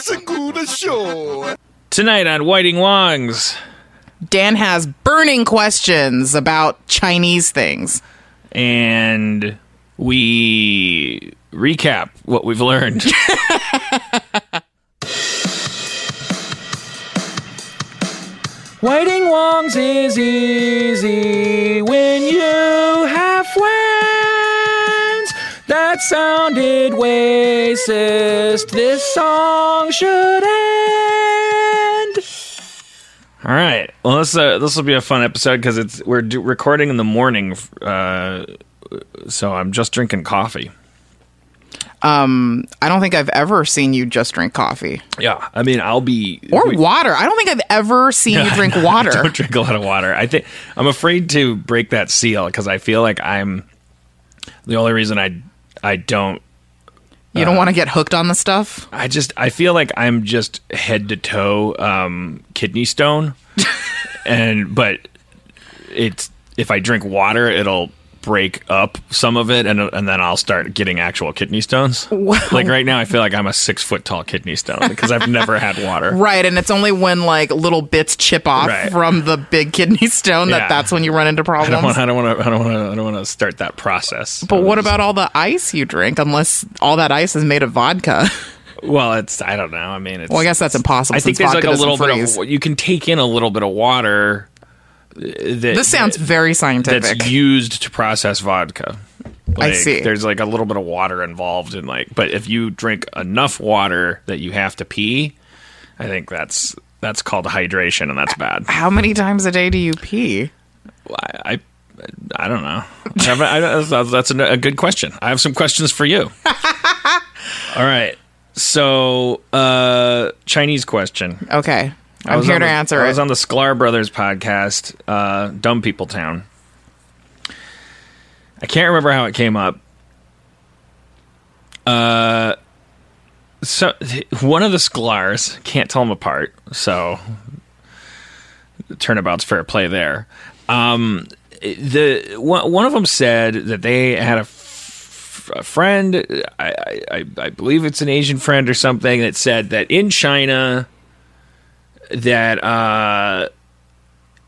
Segura Show. Tonight on Whiting Wongs. Dan has burning questions about Chinese things. And we recap what we've learned. Whiting Wongs is easy when That sounded racist. This song should end. All right. Well, this uh, this will be a fun episode because it's we're do- recording in the morning, uh, so I'm just drinking coffee. Um, I don't think I've ever seen you just drink coffee Yeah, I mean, I'll be or we- water. I don't think I've ever seen you drink water. I don't drink a lot of water. I think I'm afraid to break that seal because I feel like I'm the only reason I I don't. You don't want to get hooked on the stuff. I just I feel like I'm just head to toe um, kidney stone, and but it's if I drink water, it'll break up some of it, and and then I'll start getting actual kidney stones. Like right now, I feel like I'm a six foot tall kidney stone because I've never had water. Right, and it's only when like little bits chip off Right. from the big kidney stone that Yeah. that's when you run into problems. I don't want to. I don't want to. I don't want to start that process. but what about all the ice you drink? Unless all that ice is made of vodka. Well, it's I don't know. I mean, it's, well, I guess that's impossible. I think there's like a little bit freeze. of you can take in a little bit of water. That, This sounds very scientific. that's used to process vodka. Like, see. There's like a little bit of water involved in like, but if you drink enough water that you have to pee, I think that's that's called hydration, and that's bad. How many times a day do you pee? I I, I don't know. I I- that's a, a good question. I have some questions for you. All right. So, uh, Chinese question. Okay, I I'm here to the- answer I it. was on the Sklar Brothers podcast, uh, Dumb People Town. I can't remember how it came up. Uh, so one of the Sklars can't tell them apart. So turnabout's fair play there. Um, the one, of them said that they had a, friend. I, I, I- I believe it's an Asian friend or something that said that in China that uh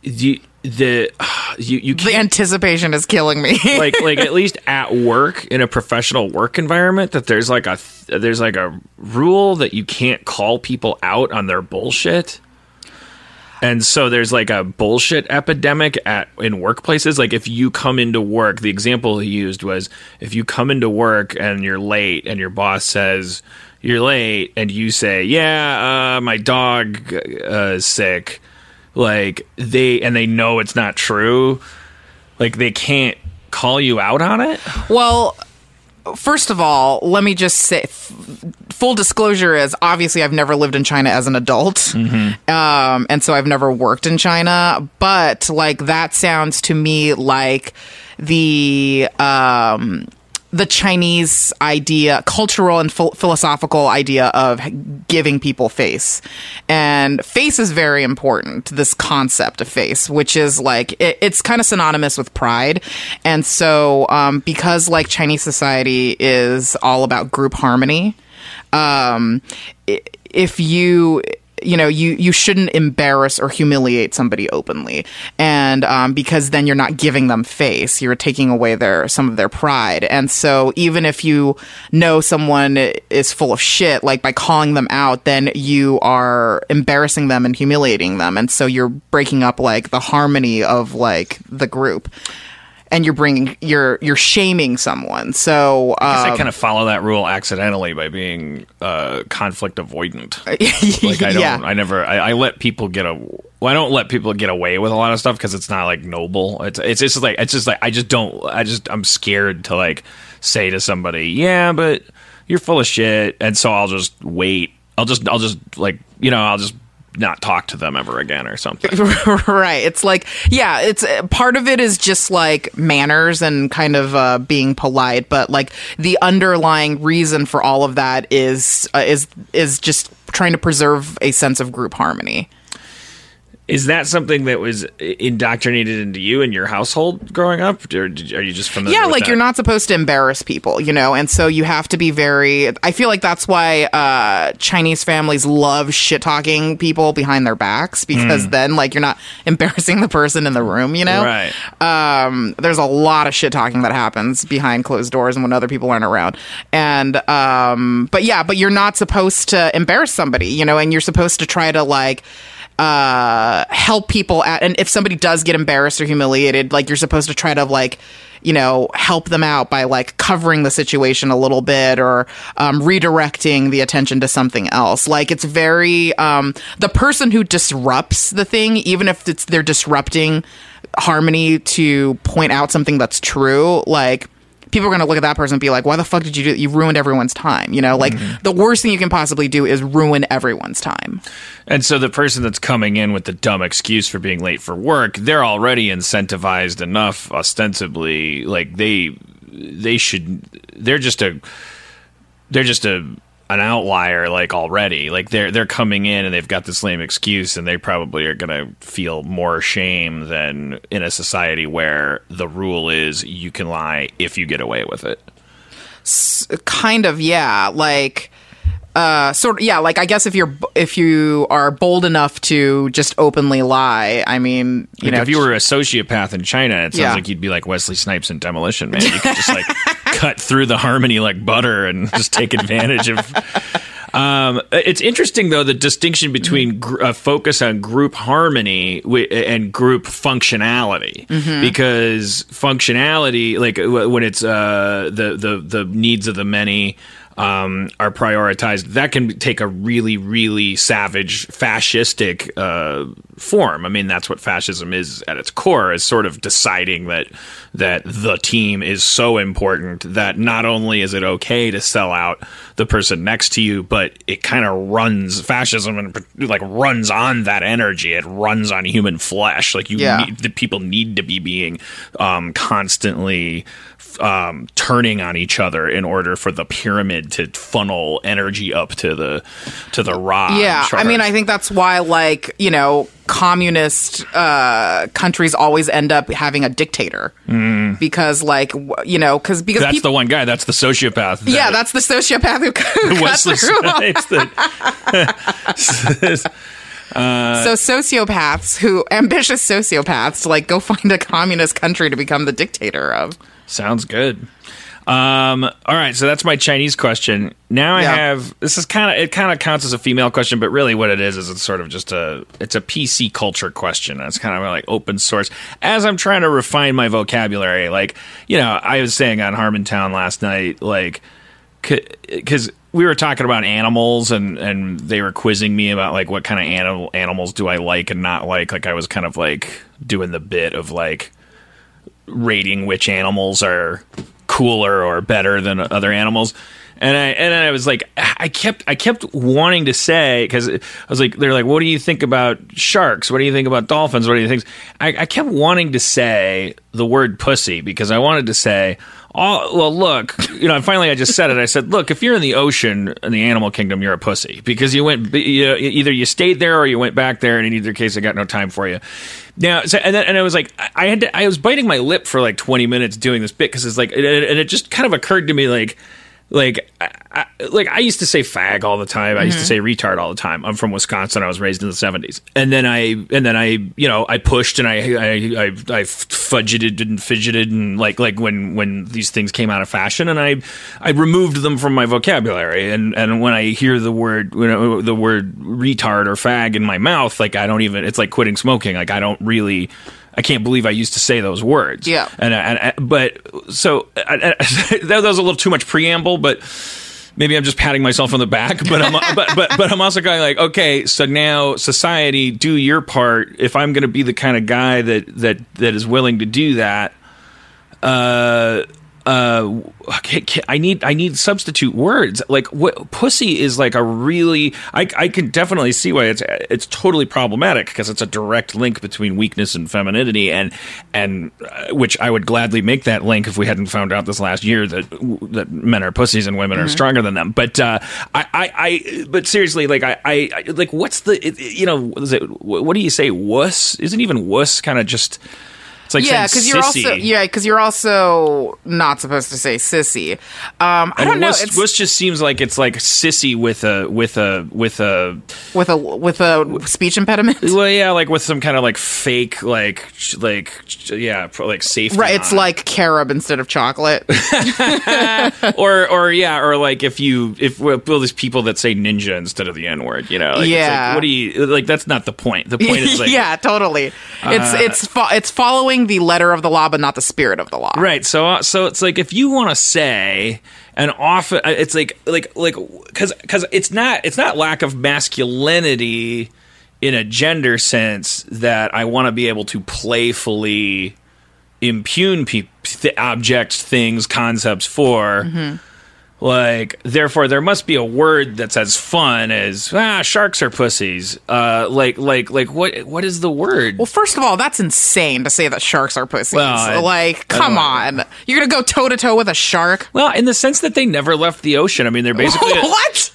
you the you you the anticipation is killing me. like like at least at work in a professional work environment that there's like a there's like a rule that you can't call people out on their bullshit and so there's like a bullshit epidemic at in workplaces like if you come into work the example he used was if you come into work and you're late and your boss says you're late and you say yeah uh, my dog uh, is sick. Like they and they know it's not true. Like they can't call you out on it? Well, first of all, let me just say f- full disclosure is obviously I've never lived in China as an adult. Um, and so I've never worked in China, but like that sounds to me like the um the Chinese idea, cultural and phil- philosophical idea of giving people face. And face is very important, this concept of face, which is like, it, it's kind of synonymous with pride. And so, um, because like Chinese society is all about group harmony, um, if you, you know you you shouldn't embarrass or humiliate somebody openly. And um, because then you're not giving them face. You're taking away their some of their pride. And so even if you know someone is full of shit like by calling them out then you are embarrassing them and humiliating them. And so you're breaking up like the harmony of like the group and you're bringing you're you're shaming someone so I um, kind of follow that rule accidentally by being uh, conflict avoidant. Like I don't, yeah I never, I, I let people get a. Well, I don't let people get away with a lot of stuff because it's not like noble. It's it's just like it's just like I just don't. I just I'm scared to like say to somebody, yeah, but you're full of shit, and so I'll just wait. I'll just I'll just like you know I'll just not talk to them ever again or something. right it's like yeah it's uh, part of it is just like manners and kind of uh, being polite but like the underlying reason for all of that is uh, is is just trying to preserve a sense of group harmony Is that something that was indoctrinated into you in your household growing up, or did, are you just familiar? yeah like that? you're not supposed to embarrass people you know and so you have to be very i feel like that's why uh chinese families love shit talking people behind their backs because Hmm. then like you're not embarrassing the person in the room you know Right. um there's a lot of shit talking that happens behind closed doors and when other people aren't around and um but yeah but you're not supposed to embarrass somebody you know and you're supposed to try to like uh help people at and if somebody does get embarrassed or humiliated like you're supposed to try to like you know help them out by like covering the situation a little bit or um, redirecting the attention to something else. Like it's very um the person who disrupts the thing even if it's they're disrupting harmony to point out something that's true like people are going to look at that person and be like why the fuck did you do you ruined everyone's time you know? Like mm-hmm. the worst thing you can possibly do is ruin everyone's time. And so the person that's coming in with the dumb excuse for being late for work, they're already incentivized enough ostensibly like they they should they're just a they're just a an outlier like already. Like they're they're coming in and they've got this lame excuse and they probably are going to feel more shame than in a society where the rule is you can lie if you get away with it. kind of yeah like uh sort of yeah like i guess if you're if you are bold enough to just openly lie i mean you Like know if you were a sociopath in China, it sounds Yeah. like you'd be like Wesley Snipes in Demolition Man. You could just like cut through the harmony like butter and just take advantage of. Um, it's interesting though the distinction between gr- uh, focus on group harmony wi- and group functionality because functionality like w- when it's uh, the the the needs of the many um, are prioritized, that can take a really, really savage, fascistic uh, form. I mean, that's what fascism is at its core: is sort of deciding that that the team is so important that not only is it okay to sell out the person next to you, but it kind of runs fascism and like runs on that energy. It runs on human flesh. Like you, Yeah. need, the people need to be being um, constantly um, turning on each other in order for the pyramid to funnel energy up to the to the raw. yeah i mean i think that's why like you know communist uh countries always end up having a dictator because like w- you know because because Mm. that's people the one guy. That's the sociopath. yeah that's the sociopath who, who through all Snipes. that- so sociopaths who ambitious sociopaths like go find a communist country to become the dictator of Sounds good. Um, all right, so that's my Chinese question. Now I Yeah. have this is kind of it kind of counts as a female question, but really what it is is it's sort of just a it's a PC culture question. It's kind of like open source. As I'm trying to refine my vocabulary, like you know, I was saying on Harmontown last night, like because we were talking about animals and and they were quizzing me about like what kind of animal animals do I like and not like. Like I was kind of like doing the bit of like rating which animals are cooler or better than other animals. And I and I was like, I kept I kept wanting to say because I was like, they're like, what do you think about sharks? What do you think about dolphins? What do you think? I, I kept wanting to say the word pussy because I wanted to say, oh, well, look, you know. Finally, I just said it. I said, look, if you're in the ocean in the animal kingdom, you're a pussy because you went you either you stayed there or you went back there, and in either case, I got no time for you. Now, so, and then, and I was like, I- had to, I was biting my lip for like 20 minutes doing this bit because it's like, and it just kind of occurred to me like, like, I, like I used to say fag all the time. I used to mm-hmm. say retard all the time. I'm from Wisconsin. I was raised in the 70s, and then I, and then I, you know, I pushed and I, I, I, I fudgeted and fidgeted and like, like when, when these things came out of fashion, and I, I removed them from my vocabulary. And, and when I hear the word, you know, the word retard or fag in my mouth, like I don't even. It's like quitting smoking. Like I don't really. I can't believe I used to say those words. Yeah. And, and, but so I, that was a little too much preamble, but maybe I'm just patting myself on the back. But I'm but but but I'm also kind of like, okay, so now society, do your part. If I'm going to be the kind of guy that that that is willing to do that, uh, uh I need I need substitute words. Like what pussy is like a really I I can definitely see why it's it's totally problematic because it's a direct link between weakness and femininity and and uh, which I would gladly make that link if we hadn't found out this last year that that men are pussies and women are stronger than them. But uh I I, I but seriously like I, I I- like what's the you know what is it what do you say wuss isn't even wuss kind of just it's like yeah, because you're also yeah, because you're also not supposed to say sissy. Um, I And don't know. wuss, wuss just seems like it's like sissy with a with a with a with a with a speech impediment. well yeah like with some kind of like fake like like yeah like safety Right, it's on. like carob instead of chocolate. or or yeah or like if you if well there's people that say ninja instead of the n word you know like, Yeah. like, what do you like that's not the point the point is like yeah, totally. It's it's fo- it's following the letter of the law, but not the spirit of the law. Right. So uh, so it's like if you want to say and often it's like like like cuz cuz it's not it's not lack of masculinity in a gender sense that I want to be able to playfully impugn pe- th- objects, things, concepts for. Like, therefore, there must be a word that's as fun as ah, sharks are pussies. Uh, like, like, like, what? What is the word? Well, first of all, that's insane to say that sharks are pussies. Well, I- like, come on, you're gonna go toe to toe with a shark? Well, in the sense that they never left the ocean. I mean, they're basically what?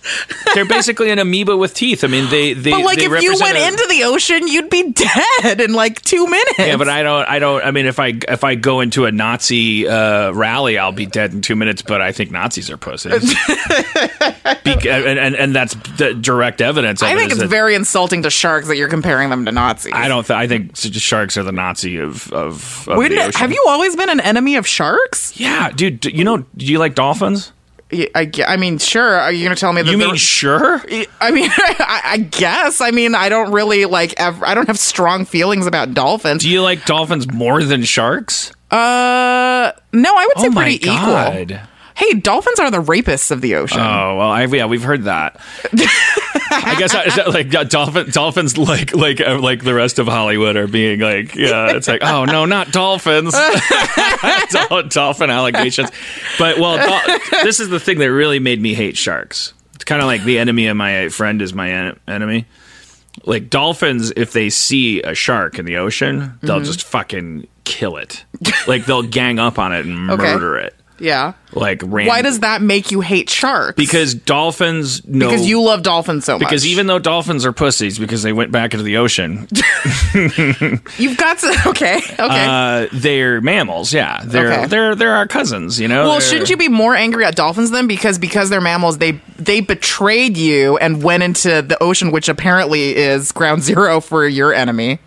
they're basically an amoeba with teeth. I mean, they they. But like, they if you went a- into the ocean, you'd be dead in like two minutes. yeah, but I don't. I don't. I mean, if I if I go into a Nazi uh, rally, I'll be dead in two minutes. But I think Nazis are pussies, Bec- and, and and that's the direct evidence. Of I it think is it's that- very insulting to sharks that you're comparing them to Nazis. I don't. Th- I think s- sharks are the Nazi of of, of Wouldn't the ocean. have you always been an enemy of sharks? Yeah, dude. d- You know? Do you like dolphins? I, gue- I mean, sure. Are you going to tell me that You mean sure? I mean, I, I guess. I mean, I don't really like. Ever, I don't have strong feelings about dolphins. Do you like dolphins more than sharks? Uh, no, I would say oh my pretty equal. Hey, dolphins are the rapists of the ocean. Oh well, I, yeah, we've heard that. I guess I, that like yeah, dolphin, dolphins, like like uh, like the rest of Hollywood, are being like, yeah, it's like, oh no, not dolphins, Dol- dolphin allegations. But well, dol- this is the thing that really made me hate sharks. It's kind of like the enemy of my friend is my en- enemy. Like dolphins, if they see a shark in the ocean, they'll Mm-hmm. just fucking kill it. Like they'll gang up on it and Okay. murder it. Yeah. Like ran- Why does that make you hate sharks? because dolphins know because you love dolphins so much. because even though dolphins are pussies because they went back into the ocean, you've got to. Okay. Okay. uh, they're mammals. Yeah, they're Okay. they're they're our cousins. You know. well, They're- shouldn't you be more angry at dolphins then? Because because they're mammals, they they betrayed you and went into the ocean, which apparently is ground zero for your enemy.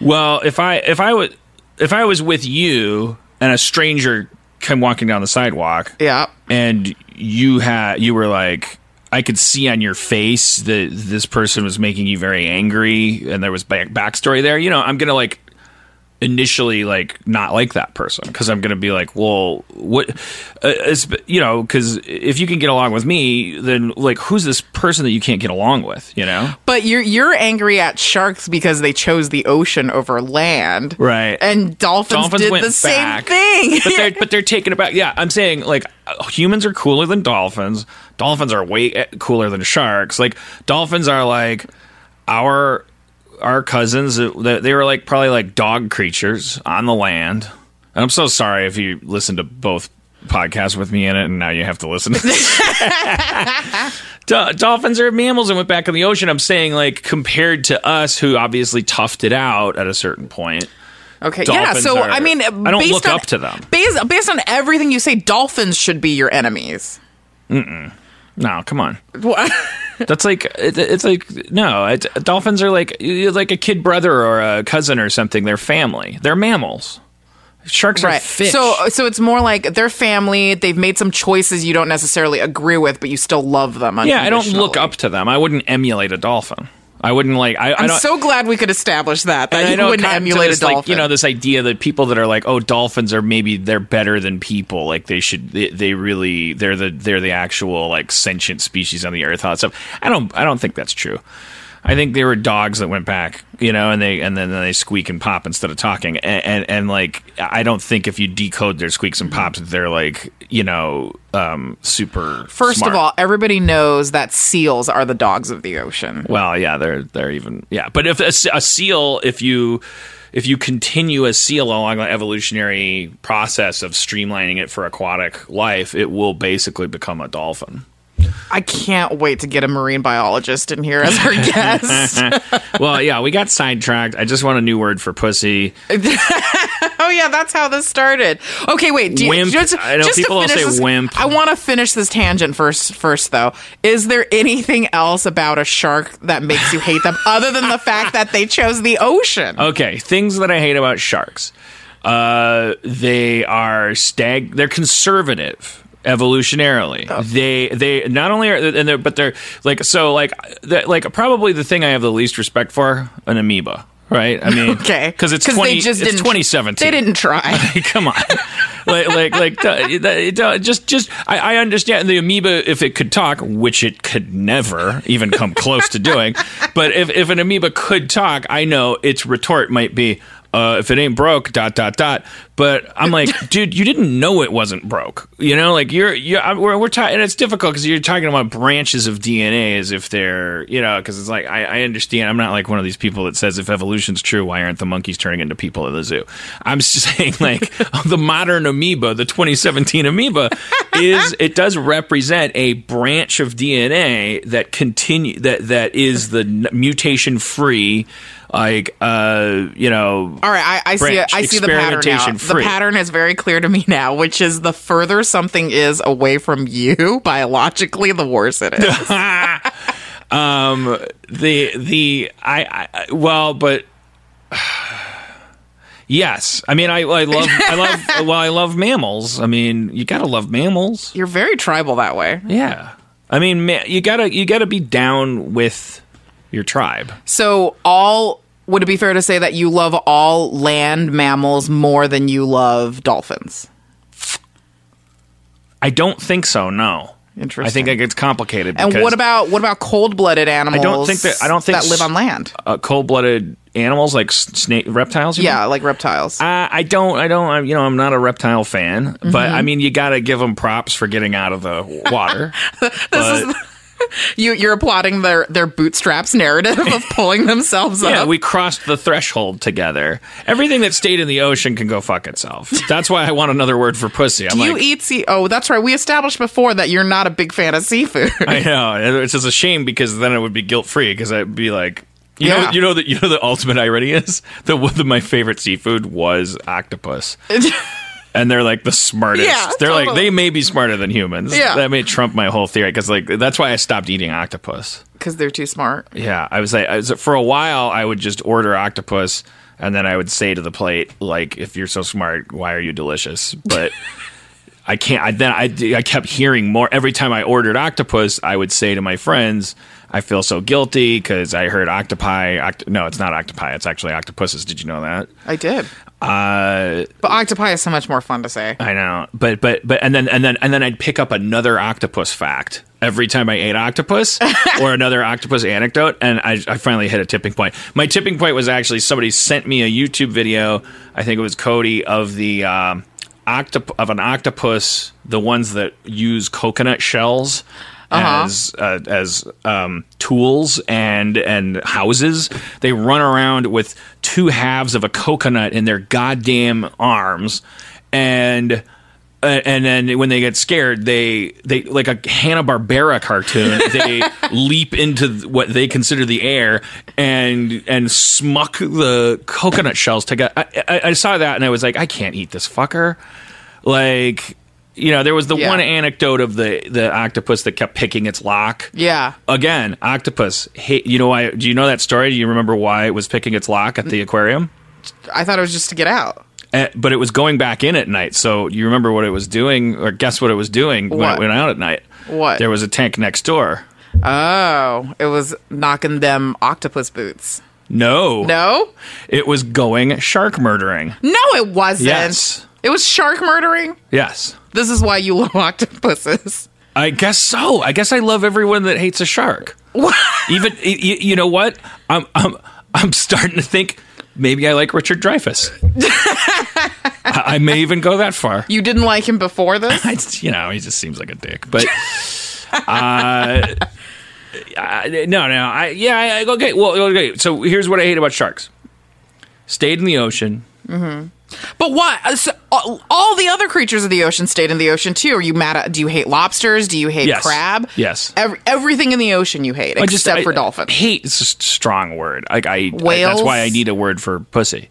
Well, if I if I would if I was with you and a stranger came walking down the sidewalk, Yeah. and you had you were like. I could see on your face that this person was making you very angry, and there was back backstory there. You know, I'm gonna like initially like not like that person because I'm going to be like, well, what, uh, you know, because if you can get along with me, then like, who's this person that you can't get along with, you know? But you're you're angry at sharks because they chose the ocean over land, Right. And dolphins, Dolphins did the same thing. but they're but they're taking it back. Yeah, I'm saying like humans are cooler than dolphins. Dolphins are way uh, cooler than sharks. Like dolphins are like our our cousins. uh, They were like probably like dog creatures on the land. And I'm so sorry if you listen to both podcasts with me in it, and now you have to listen. To Do- dolphins are mammals and went back in the ocean. I'm saying like compared to us, who obviously toughed it out at a certain point. Okay, yeah. So are- I mean, I don't look on- up to them. Based based on everything you say, dolphins should be your enemies. No, come on. What? That's like it, it's like no. It, dolphins are like like a kid brother or a cousin or something. They're family. They're mammals. Sharks are fish. So so it's more like their family. They've made some choices you don't necessarily agree with, but you still love them. yeah, I don't look up to them. I wouldn't emulate a dolphin. I wouldn't like. I, don't. so glad we could establish that that you wouldn't emulate a dolphin. Like, you know, this idea that people that are like, oh, dolphins are maybe they're better than people. Like they should, they, they really, they're the they're the actual like sentient species on the earth. All that stuff. I don't, I don't think that's true. I think they were dogs that went back, you know, and they and then they squeak and pop instead of talking. And and, and like I don't think if you decode their squeaks and pops, they're like you know um, super. First smart. of all, everybody knows that seals are the dogs of the ocean. Well, yeah, they're they're even yeah. But if a, a seal, if you if you continue a seal along the evolutionary process of streamlining it for aquatic life, it will basically become a dolphin. I can't wait to get a marine biologist in here as our guest. well, yeah, we got sidetracked. I just want a new word for pussy. oh yeah, that's how this started. Okay, wait. Do you, Wimp. Just, I know just people will say this- wimp. I want to finish this tangent first. First, though, is there anything else about a shark that makes you hate them other than the fact that they chose the ocean? Okay, things that I hate about sharks. Uh, they are stag. They're conservative evolutionarily. They they not only are and they're but they're like so like the, like probably the thing I have the least respect for an amoeba. Right? I mean, Okay, because it's 'Cause twenty. they just it's twenty seventeen. They didn't try. Come on, like like like it, uh, just just I, I understand the amoeba if it could talk, which it could never even come close to doing. But if if an amoeba could talk, I know its retort might be. Uh, if it ain't broke, dot dot dot. But I'm like, dude, you didn't know it wasn't broke. You know, like you're, you're I'm- we're, we're talking, and it's difficult because you're talking about branches of DNA as if they're, you know, because it's like I, I understand. I'm not like one of these people that says if evolution's true, why aren't the monkeys turning into people at the zoo? I'm just saying, like the modern amoeba, the 2017 amoeba, is it does represent a branch of DNA that continue that that is the mutation free. Like uh, you know, All right, I, I see it. I see the pattern now. The pattern is very clear to me now, which is the further something is away from you biologically, the worse it is. um the the I, I well but yes i mean i i love i love well i love mammals i mean you gotta love mammals You're very tribal that way. yeah i mean ma- you gotta you gotta be down with your tribe So, all would it be fair to say that you love all land mammals more than you love dolphins? i don't think so no Interesting. i think it gets complicated And what about what about cold-blooded animals? I don't think that- I don't think that live on land. uh, cold-blooded animals like snake reptiles you mean? Yeah, like reptiles. Uh, I don't. I don't. I'm, you know, I'm not a reptile fan, but Mm-hmm. I mean, you got to give them props for getting out of the water. but, you you're applauding their their bootstraps narrative of pulling themselves yeah, up. Yeah, we crossed the threshold together. Everything that stayed in the ocean can go fuck itself. That's why I want another word for pussy. I'm Do you eat sea? Oh, that's right. We established before that you're not a big fan of seafood. I know. It's just a shame because then it would be guilt free because I'd be like. You Yeah. know, you know that you know the ultimate irony is that one of my favorite seafood was octopus, and they're like the smartest. Yeah, they're like they may be smarter than humans. Yeah. that may trump my whole theory because like that's why I stopped eating octopus. Because they're too smart. Yeah, I was like, I was, for a while, I would just order octopus, and then I would say to the plate, like, "If you're so smart, why are you delicious?" But I can't. I then I, I kept hearing more every time I ordered octopus. I would say to my friends, "I feel so guilty because I heard octopi." Oct- no, it's not octopi. It's actually octopuses. Did you know that? I did. Uh, But octopi is so much more fun to say. I know, but but but and then and then and then I'd pick up another octopus fact every time I ate octopus or another octopus anecdote, and I, I finally hit a tipping point. My tipping point was actually somebody sent me a YouTube video. I think it was Cody of the um, octop of an octopus, the ones that use coconut shells. As uh, as um, tools and and houses, they run around with two halves of a coconut in their goddamn arms, and uh, and then when they get scared, they they like a Hanna Barbera cartoon. They leap into what they consider the air and and smuck the coconut shells together. I, I, I saw that and I was like, I can't eat this fucker. Like, you know, there was the Yeah. one anecdote of the the octopus that kept picking its lock. Yeah. Again, octopus. Hey, you know why? Do you know that story? Do you remember why it was picking its lock at the aquarium? I thought it was just to get out. Uh, but it was going back in at night. So you remember what it was doing, or guess what it was doing when it went out at night? What? There was a tank next door. Oh, it was knocking them octopus boots. No, No? it was going shark murdering. No, it wasn't. Yes. It was shark murdering. Yes, This is why you love octopuses. I guess so. I guess I love everyone that hates a shark. Even y- y- you know what? I'm I'm I'm starting to think maybe I like Richard Dreyfuss. I, I may even go that far. You didn't like him before this? I, you know, he just seems like a dick. But uh, I- no, no, I yeah, I, okay. Well, okay. So here's what I hate about sharks. Stayed in the ocean. But what? uh, So, all, all the other creatures of the ocean stayed in the ocean too. Are you mad at? Do you hate lobsters? Do you hate Yes. crab? Yes. Every, everything in the ocean you hate, I except for dolphins. Hate is a strong word. Like I, I- that's why I need a word for pussy.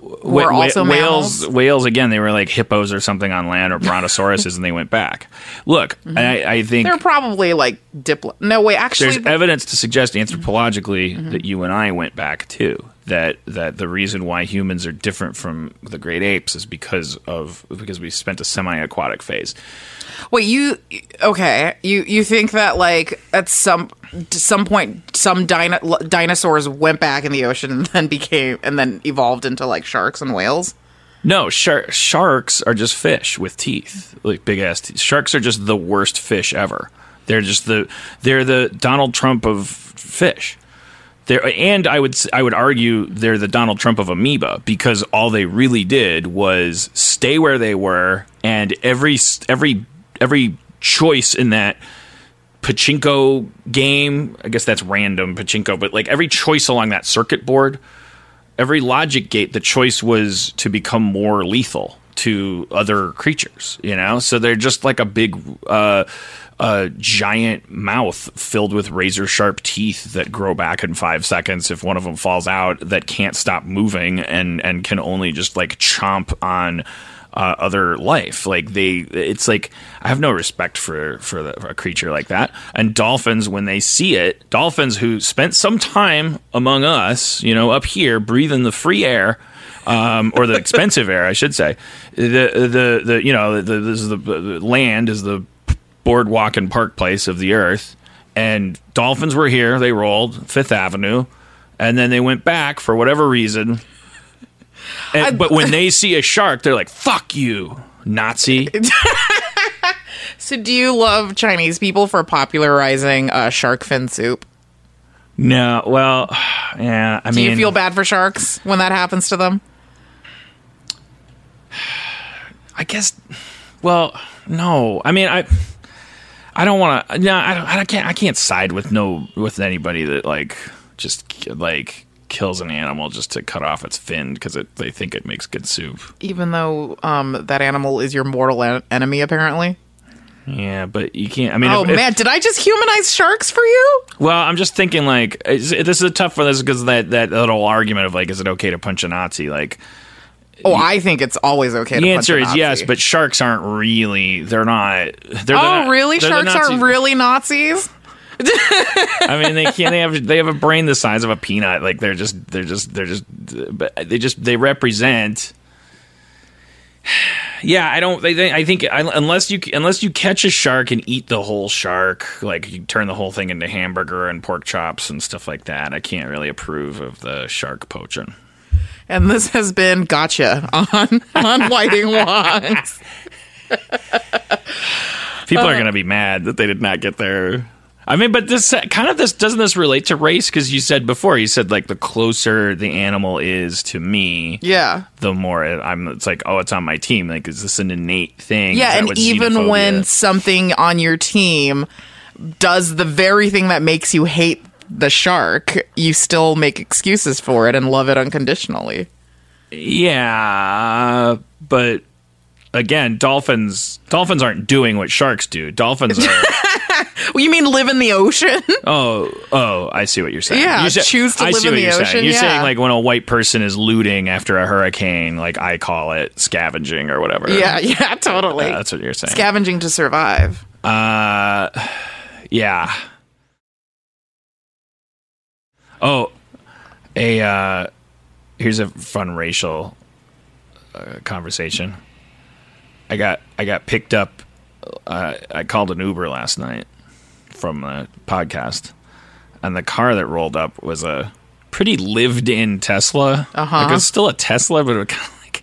Were Wh- wh- whales. mammals? Whales again. They were like hippos or something on land, or brontosauruses, and they went back. Look, Mm-hmm. I, I think They're probably like diplo. No, wait. Actually, there's evidence to suggest anthropologically Mm-hmm. that you and I went back too. That that the reason why humans are different from the great apes is because of because we spent a semi-aquatic phase. Wait, you okay? You you think that like at some some point some dino- dinosaurs went back in the ocean and then became and then evolved into like sharks and whales? No, shar- sharks are just fish with teeth, like big ass teeth. Sharks are just the worst fish ever. They're just the they're the Donald Trump of fish. They're, and I would I would argue they're the Donald Trump of amoeba because all they really did was stay where they were, and every every every choice in that pachinko game, I guess that's random pachinko, but like every choice along that circuit board every logic gate the choice was to become more lethal to other creatures you know? So they're just like a big uh uh, giant mouth filled with razor sharp teeth that grow back in five seconds if one of them falls out that can't stop moving and and can only just like chomp on uh, other life. Like they it's like i have no respect for for, the, for a creature like that. And dolphins when they see it dolphins who spent some time among us you know up here breathing the free air um, or the expensive air i should say the the the you know the, this is the, the land is the boardwalk and park place of the earth and dolphins were here they rolled fifth avenue and then they went back for whatever reason and, but when they see a shark they're like fuck you nazi So, do you love Chinese people for popularizing uh, shark fin soup? no well yeah i Do mean you feel bad for sharks when that happens to them? I guess. Well, no. I mean, I. I don't want to. No, I, don't, I can't. I can't side with no with anybody that like just like kills an animal just to cut off its fin because it they think it makes good soup. Even though um, that animal is your mortal en- enemy, apparently. Yeah, but you can't. I mean, Oh if- if- man, did I just humanize sharks for you? well, I'm just thinking like this is a tough one. This because that that little argument of like, is it okay to punch a Nazi? Like, Oh, I think it's always okay. to the punch answer a is yes, but sharks aren't really. They're not. They're the oh, Na- really? they're Sharks aren't really Nazis. I mean, they can't. They have they have a brain the size of a peanut. Like they're just they're just they're just. But they just they represent. Yeah, I don't. They, they, I think I, unless you unless you catch a shark and eat the whole shark, like you turn the whole thing into hamburger and pork chops and stuff like that. I can't really approve of the shark poaching. And this has been gotcha on on Whiting Wongs. People Uh. are going to be mad that they did not get their. I mean, but this kind of this doesn't this relate to race because you said before you said like the closer the animal is to me, Yeah. the more I'm. It's like oh, it's on my team. Like is this an innate thing? Yeah, and even xenophobia when something on your team does the very thing that makes you hate the shark, you still make excuses for it and love it unconditionally. yeah, but again, dolphins dolphins aren't doing what sharks do. Dolphins are. Well, you mean live in the ocean? Oh, oh, I see what you're saying. Yeah, you sa- choose to I live see in what the you're ocean, Saying. You're yeah. saying like when a white person is looting after a hurricane, like I call it scavenging or whatever. yeah, yeah, totally. Yeah, that's what you're saying. Scavenging to survive. uh, yeah. Oh, a uh, here's a fun racial uh, conversation. I got I got picked up. Uh, I called an Uber last night from the podcast, and the car that rolled up was a pretty lived-in Tesla. Uh-huh. Like it's still a Tesla, but it kind of like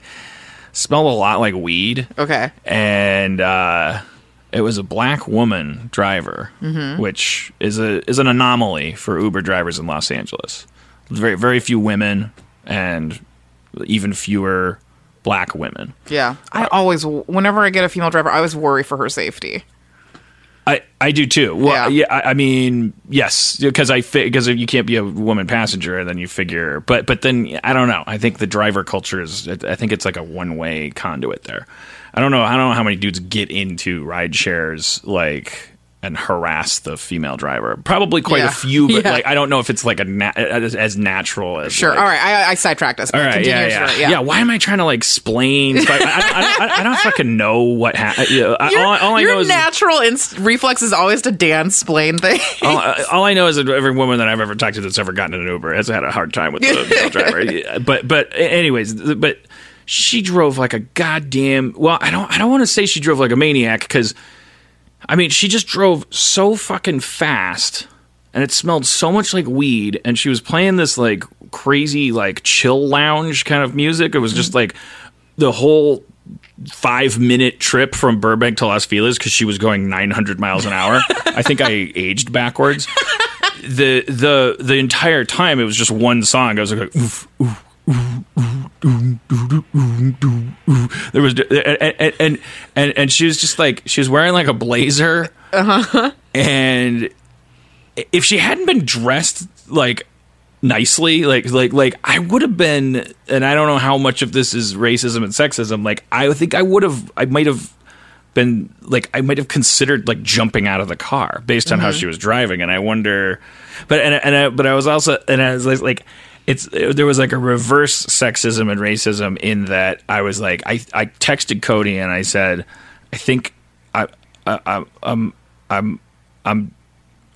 smelled a lot like weed Okay. and uh it was a black woman driver, mm-hmm. which is a is an anomaly for Uber drivers in Los Angeles. Very very few women and even fewer black women. Yeah. I always, whenever I get a female driver, I always worry for her safety. I, I do too. Well, Yeah. yeah, I, I mean, yes, because I because you can't be a woman passenger, and then you figure. But but then I don't know. I think the driver culture is. I think it's like a one way conduit there. I don't know. I don't know how many dudes get into ride shares like and harass the female driver. Probably quite Yeah. a few, but Yeah. like I don't know if it's like a na- as, as natural as Sure. like- all right. I, I sidetracked us. all right, yeah, yeah, story. yeah, Why am I trying to like explain? I, I, I, I, I don't fucking know what happened. Uh, yeah, I- Your, all, I- all I know is natural inst- reflex is always to dance explain things. all, uh, all I know is that every woman that I've ever talked to that's ever gotten an Uber has had a hard time with the male driver. Yeah, But but anyways, but she drove like a goddamn. Well, I don't I don't want to say she drove like a maniac because I mean she just drove so fucking fast. And it smelled so much like weed, and she was playing this like crazy, like chill lounge kind of music. It was just mm-hmm. like the whole five minute trip from Burbank to Los Feliz because she was going 900 miles an hour. I think I aged backwards. The the the entire time it was just one song. I was like, oof, oof, oof, oof, doom, doo, doo, oom, doo, ooh. there was and and, and and she was just like she was wearing like a blazer, uh-huh. and if she hadn't been dressed like nicely like like like i would have been and i don't know how much of this is racism and sexism like i think i would have i might have been like i might have considered like jumping out of the car based on how mm-hmm. she was driving. And i wonder but and and I, but i was also and i was like, like it's there was like a reverse sexism and racism in that i was like i i texted cody and i said i think i i i'm i'm i'm i'm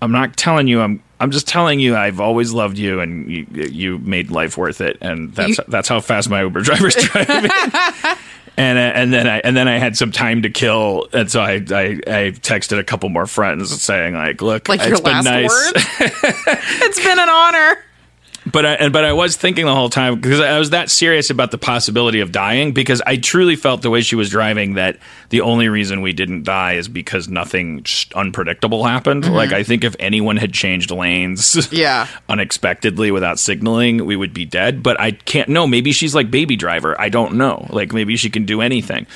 I'm not telling you. I'm. I'm just telling you. I've always loved you, and you, you made life worth it, and that's You- that's how fast my Uber driver's driving. and uh, and then I and then I had some time to kill, and so I I, I texted a couple more friends saying like, look, like it's your been last nice. word. it's been an honor. But I, and but I was thinking the whole time because I was that serious about the possibility of dying because I truly felt the way she was driving that the only reason we didn't die is because nothing unpredictable happened. Like I think if anyone had changed lanes, Mm-hmm. Yeah. unexpectedly without signaling, we would be dead. But I can't know. Maybe she's like baby driver. I don't know. Like maybe she can do anything.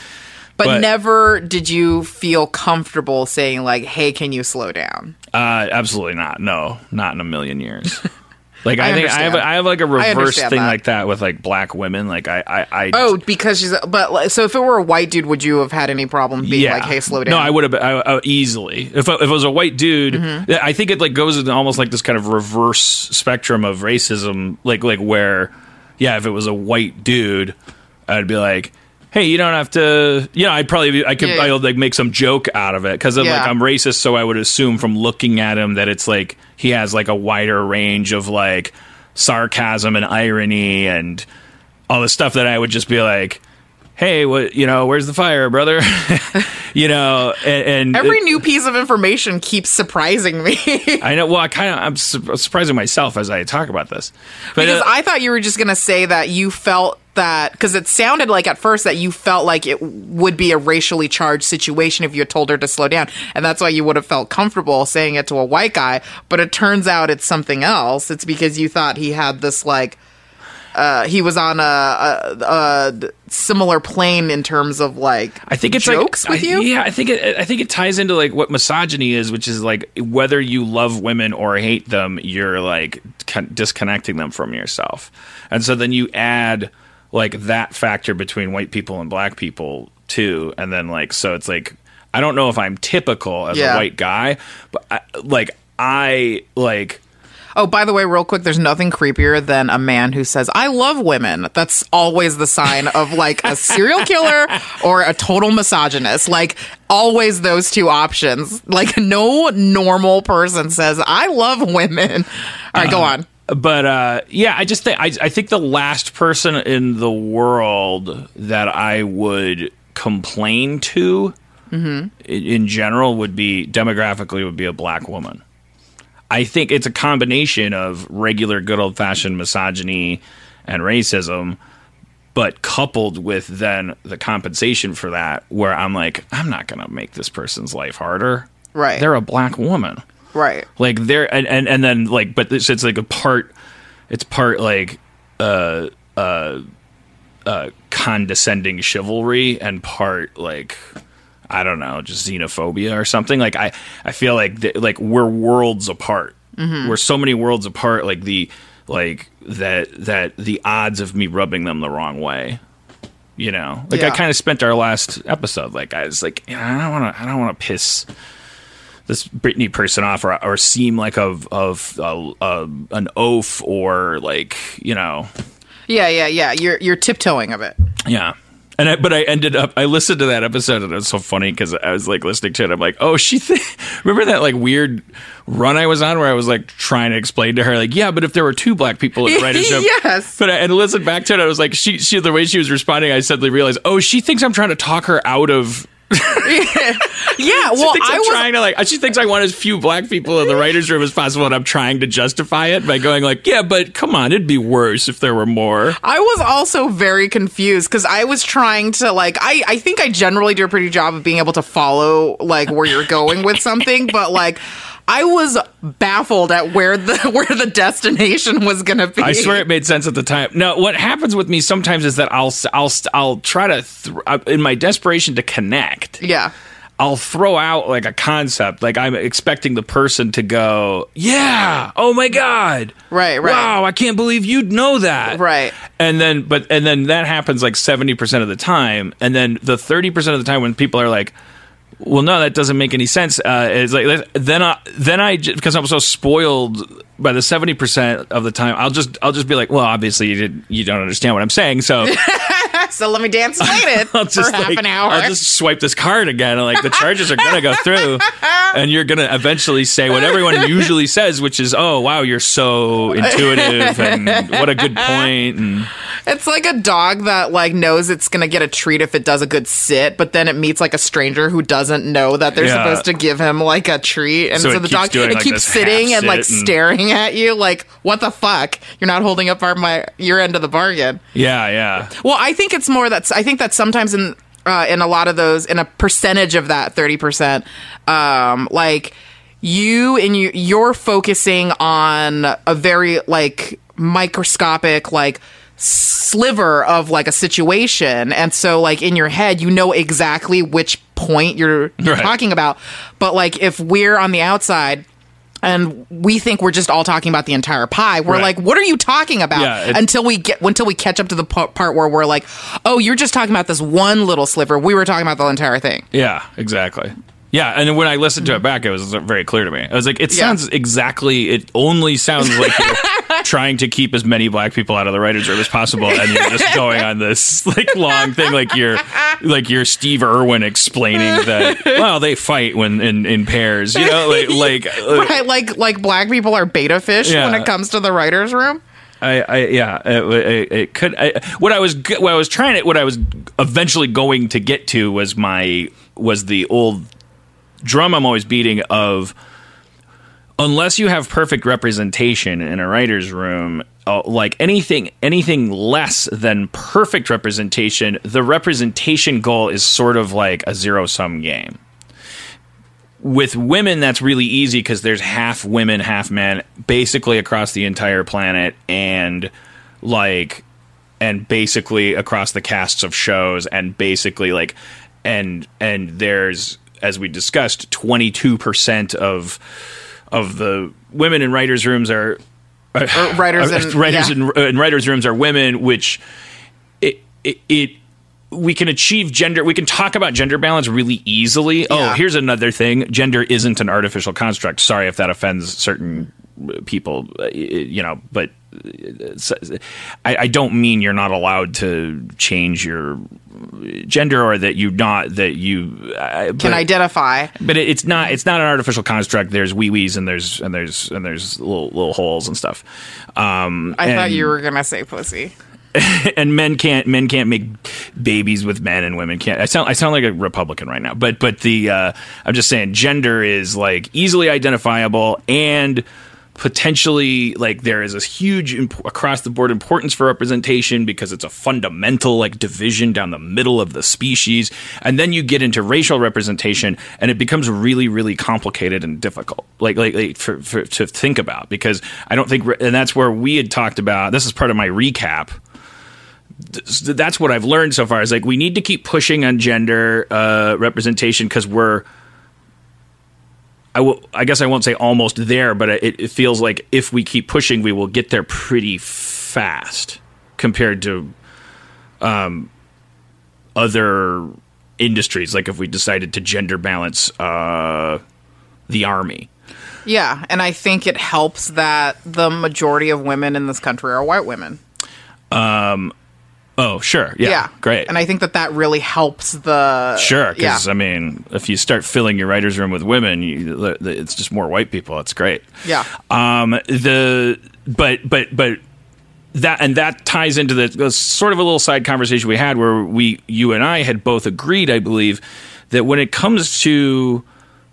But, But- never did you feel comfortable saying like, "Hey, can you slow down?" Uh, absolutely not. No, not in a million years. Like I I, think I have. I have like a reverse thing that. like that with like black women. Like I, I, I Oh, because she's. But like, so if it were a white dude, would you have had any problem being like, "Hey, slow down"? No, I would have I, I, easily. If, if it was a white dude, Mm-hmm. I think it like goes in almost like this kind of reverse spectrum of racism. Like like where, yeah, if it was a white dude, I'd be like. Hey, you don't have to. You know, I'd probably be, I could Yeah. I would like make some joke out of it because Yeah. like I'm racist, so I would assume from looking at him that it's like he has like a wider range of like sarcasm and irony and all the stuff that I would just be like, "Hey, what you know? Where's the fire, brother?" you know, and, and Every new piece of information keeps surprising me I know. Well, I kind of I'm su- surprising myself as I talk about this, but uh, I thought you were just gonna say that you felt that because it sounded like at first that you felt like it would be a racially charged situation if you had told her to slow down, and that's why you would have felt comfortable saying it to a white guy. But it turns out it's something else. It's because you thought he had this like. Uh, he was on a, a, a similar plane in terms of like I think it's jokes like, with I- you. Yeah, I think it. I think it ties into like what misogyny is, which is like whether you love women or hate them, you're like con- disconnecting them from yourself, and so then you add like that factor between white people and black people too, and then like so it's like I don't know if I'm typical as Yeah. a white guy, but I, like I like. Oh, by the way, real quick, there's nothing creepier than a man who says, I love women. That's always the sign of like a serial killer or a total misogynist. Like, always those two options. Like, no normal person says, I love women. All right, go on. but uh, yeah, I just think I, I think the last person in the world that I would complain to in, in general would be demographically would be a black woman. I think it's a combination of regular good old fashioned misogyny and racism, but coupled with then the compensation for that, where I'm like, I'm not going to make this person's life harder. Right. They're a black woman. right. Like they're and and, and then like, but it's, it's like a part. It's part like uh uh uh condescending chivalry and part like I don't know, just xenophobia or something. Like I, I feel like th- like we're worlds apart. We're so many worlds apart. Like the like that that the odds of me rubbing them the wrong way. You know, like I kind of spent our last episode. Like I was like, you know, I don't want to. I don't want to piss this Britney person off or or seem like of of uh, uh, an oaf or like you know Yeah, yeah, yeah. You're you're tiptoeing of it. yeah. And I, but I ended up I listened to that episode and it was so funny because I was like listening to it. I'm like, oh, she th- remember that like weird run I was on where I was like trying to explain to her like, yeah, but if there were two black people in the writers' room, Yes. But I, and listened back to it, I was like, she she the way she was responding, I suddenly realized, oh, she thinks I'm trying to talk her out of. Yeah, She well, thinks I I'm was trying to like. She thinks I want as few black people in the writers' room as possible, and I'm trying to justify it by going like, yeah, but come on, it'd be worse if there were more. I was also very confused because I was trying to like I I think I generally do a pretty job of being able to follow like where you're going with something, but like I was baffled at where the where the destination was going to be. I swear it made sense at the time. No, what happens with me sometimes is that I'll I'll I'll try to th- uh, in my desperation to connect. Yeah. I'll throw out like a concept, like I'm expecting the person to go, "Yeah, oh my god, Right, right. wow, I can't believe you'd know that." Right. And then, but and then that happens like seventy percent of the time, and then the thirty percent of the time when people are like, "Well, no, that doesn't make any sense," uh, it's like then I then I because I'm so spoiled by the seventy percent of the time, I'll just I'll just be like, "Well, obviously you did you don't understand what I'm saying," so. So let me dance it I'll for just half like, an hour. I'll just swipe this card again. and, Like the charges are gonna go through, and you're gonna eventually say what everyone usually says, which is, "Oh wow, you're so intuitive, and what a good point." And It's like a dog that like knows it's gonna get a treat if it does a good sit, but then it meets like a stranger who doesn't know that they're Yeah. supposed to give him like a treat, and So so, the dog doing, it like, keeps sitting and like and- staring at you, like what the fuck? You're not holding up our my your end of the bargain. yeah, yeah, Well, I think it's more that's I think that sometimes in uh, in a lot of those in a percentage of that thirty percent, um, like you and you you're focusing on a very like microscopic like sliver of like a situation and so like in your head you know exactly which point you're, you're Right. talking about but like if we're on the outside and we think we're just all talking about the entire pie. We're Right. like, what are you talking about? Yeah, until we get until we catch up to the pa- part where we're like, oh, you're just talking about this one little sliver. We were talking about the entire thing. yeah, exactly. Yeah, and then when I listened to it back, it was very clear to me. I was like, it Yeah. sounds exactly. It only sounds like you're trying to keep as many black people out of the writers' room as possible, and you're just going on this like long thing, like you're like you're Steve Irwin explaining that. Well, they fight when in, in pairs, you know, like like. uh, Right? Like like black people are betta fish Yeah. when it comes to the writers' room. I, I yeah, it, it, it could. I, what I was what I was trying to what I was eventually going to get to was my was the old drum I'm always beating of unless you have perfect representation in a writer's room uh, like anything anything less than perfect representation the representation goal is sort of like a zero sum game. With women that's really easy because there's half women half men basically across the entire planet and like and basically across the casts of shows and basically like and and there's as we discussed 22% of of the women in writers rooms are Or writers uh, and writers yeah. in, in writers rooms are women which it, it it we can achieve gender we can talk about gender balance really easily. Oh here's another thing. Gender isn't an artificial construct. Sorry if that offends certain people uh, you know but uh, I, I don't mean you're not allowed to change your gender or that you not that you uh, Can but- identify. but it, it's not it's not an artificial construct. There's wee wees and there's and there's and there's little little holes and stuff. Um, I thought you were gonna say pussy. and men can't men can't make babies with men and women can't. I sound I sound like a Republican right now, but but the uh, I'm just saying gender is like easily identifiable and potentially like there is a huge imp- across the board importance for representation because it's a fundamental like division down the middle of the species. And then you get into racial representation and it becomes really really complicated and difficult. Like like, like for, for to think about because i don't think re- and that's where we had talked about this is part of my recap. That's what I've learned so far is like we need to keep pushing on gender uh, representation because we're I will. I guess I won't say almost there, but it, it feels like if we keep pushing, we will get there pretty fast compared to um, other industries. Like if we decided to gender balance uh, the army. Yeah, and I think it helps that the majority of women in this country are white women. Oh, sure. Yeah. Great. And I think that that really helps the Sure, Yeah. because I mean, if you start filling your writers' room with women, you, it's just more white people. It's great. Yeah. Um. The but but but that and that ties into the, the sort of a little side conversation we had where we you and I had both agreed, I believe, that when it comes to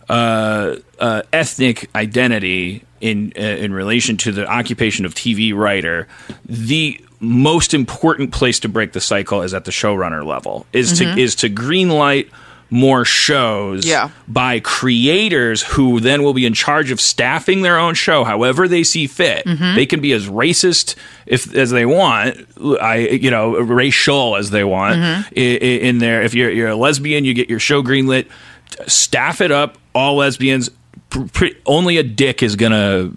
uh, uh, ethnic identity in uh, in relation to the occupation of TV writer, the most important place to break the cycle is at the showrunner level. Is to mm-hmm. is to greenlight more shows Yeah. by creators who then will be in charge of staffing their own show however they see fit. Mm-hmm. They can be as racist if as they want, I you know racial as they want mm-hmm. i- i- in there. If you're you're a lesbian, you get your show greenlit. Staff it up, all lesbians. Pr- pr- only a dick is gonna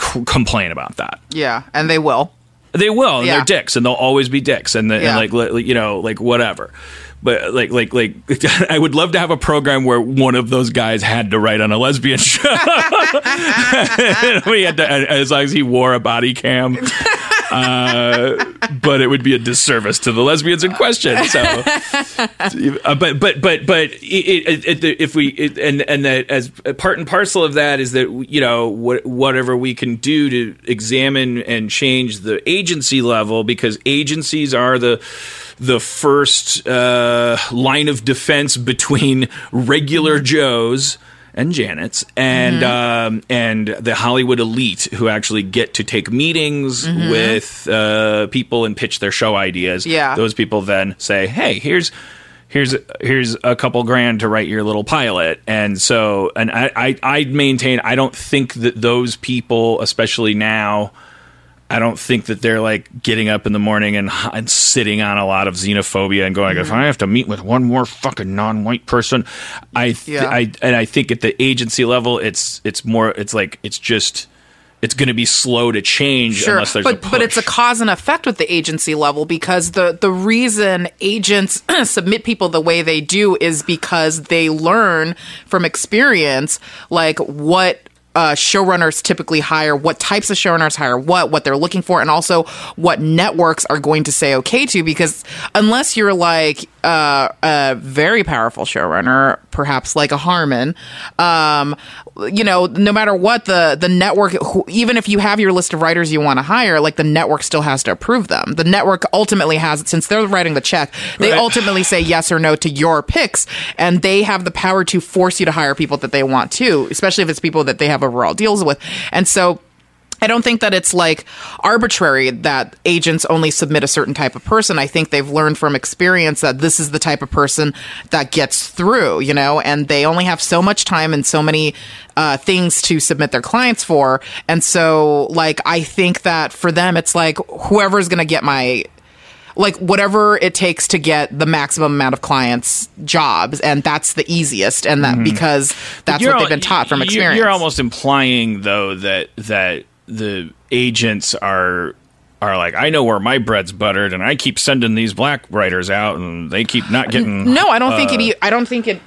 c- complain about that. Yeah, and they will. They will, and Yeah. they're dicks, and they'll always be dicks, and, the, Yeah. and like li- you know, like whatever. But like, like, like, I would love to have a program where one of those guys had to write on a lesbian show. we had to, as long as he wore a body cam. Uh, but it would be a disservice to the lesbians in question. So, uh, but but but but it, it, it, if we and and that as part and parcel of that is that you know what, whatever we can do to examine and change the agency level because agencies are the the first uh, line of defense between regular Joes and Janet's and um, and the Hollywood elite who actually get to take meetings with uh, people and pitch their show ideas. Yeah. those people then say, "Hey, here's." Here's here's a couple grand to write your little pilot, and so and I I, I maintain I don't think that those people, especially now, I don't think that they're like getting up in the morning and, and sitting on a lot of xenophobia and going, if mm-hmm. I have to meet with one more fucking non-white person, I, th- Yeah. I, and I think at the agency level, it's it's more, it's like it's just, it's going to be slow to change Sure, unless there's but a push. but it's a cause and effect with the agency level because the the reason agents submit people the way they do is because they learn from experience like what uh, showrunners typically hire, what types of showrunners hire what, what they're looking for, and also what networks are going to say okay to. Because unless you're like uh, a very powerful showrunner, perhaps like a Harmon, um, you know, no matter what the the network, who, even if you have your list of writers you want to hire, like the network still has to approve them. The network ultimately has, since they're writing the check, they Right. ultimately say yes or no to your picks, and they have the power to force you to hire people that they want to, especially if it's people that they have overall deals with, and so. I don't think that it's like arbitrary that agents only submit a certain type of person. I think they've learned from experience that this is the type of person that gets through, you know, and they only have so much time and so many uh, things to submit their clients for. And so, like, I think that for them, it's like whoever's going to get my like whatever it takes to get the maximum amount of clients jobs and that's the easiest and that because that's what they've been taught from you're- experience You're almost implying though that that the agents are are like I know where my bread's buttered and I keep sending these black writers out and they keep not getting No, I don't think uh, it. I don't think it.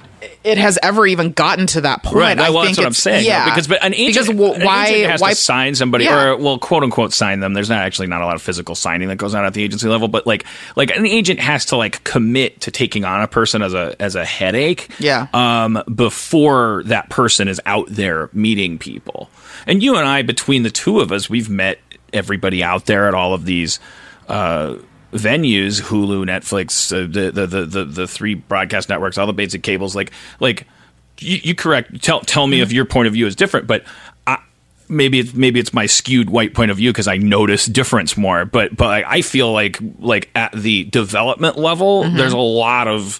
It has ever even gotten to that point. Right, I well, think that's what I'm saying. Yeah, because but an agent, because an why agent has why to sign somebody, Yeah. or well, quote unquote, sign them. There's not actually not a lot of physical signing that goes on at the agency level, but like like an agent has to like commit to taking on a person as a as a headache. Yeah. Um, before that person is out there meeting people, and you and I, between the two of us, we've met everybody out there at all of these. Uh, venues hulu netflix uh, the, the the the the three broadcast networks all the basic cables like like you, you correct tell tell me if your point of view is different but maybe it's maybe it's my skewed white point of view because I notice difference more. But but I, I feel like like at the development level, Mm-hmm. there's a lot of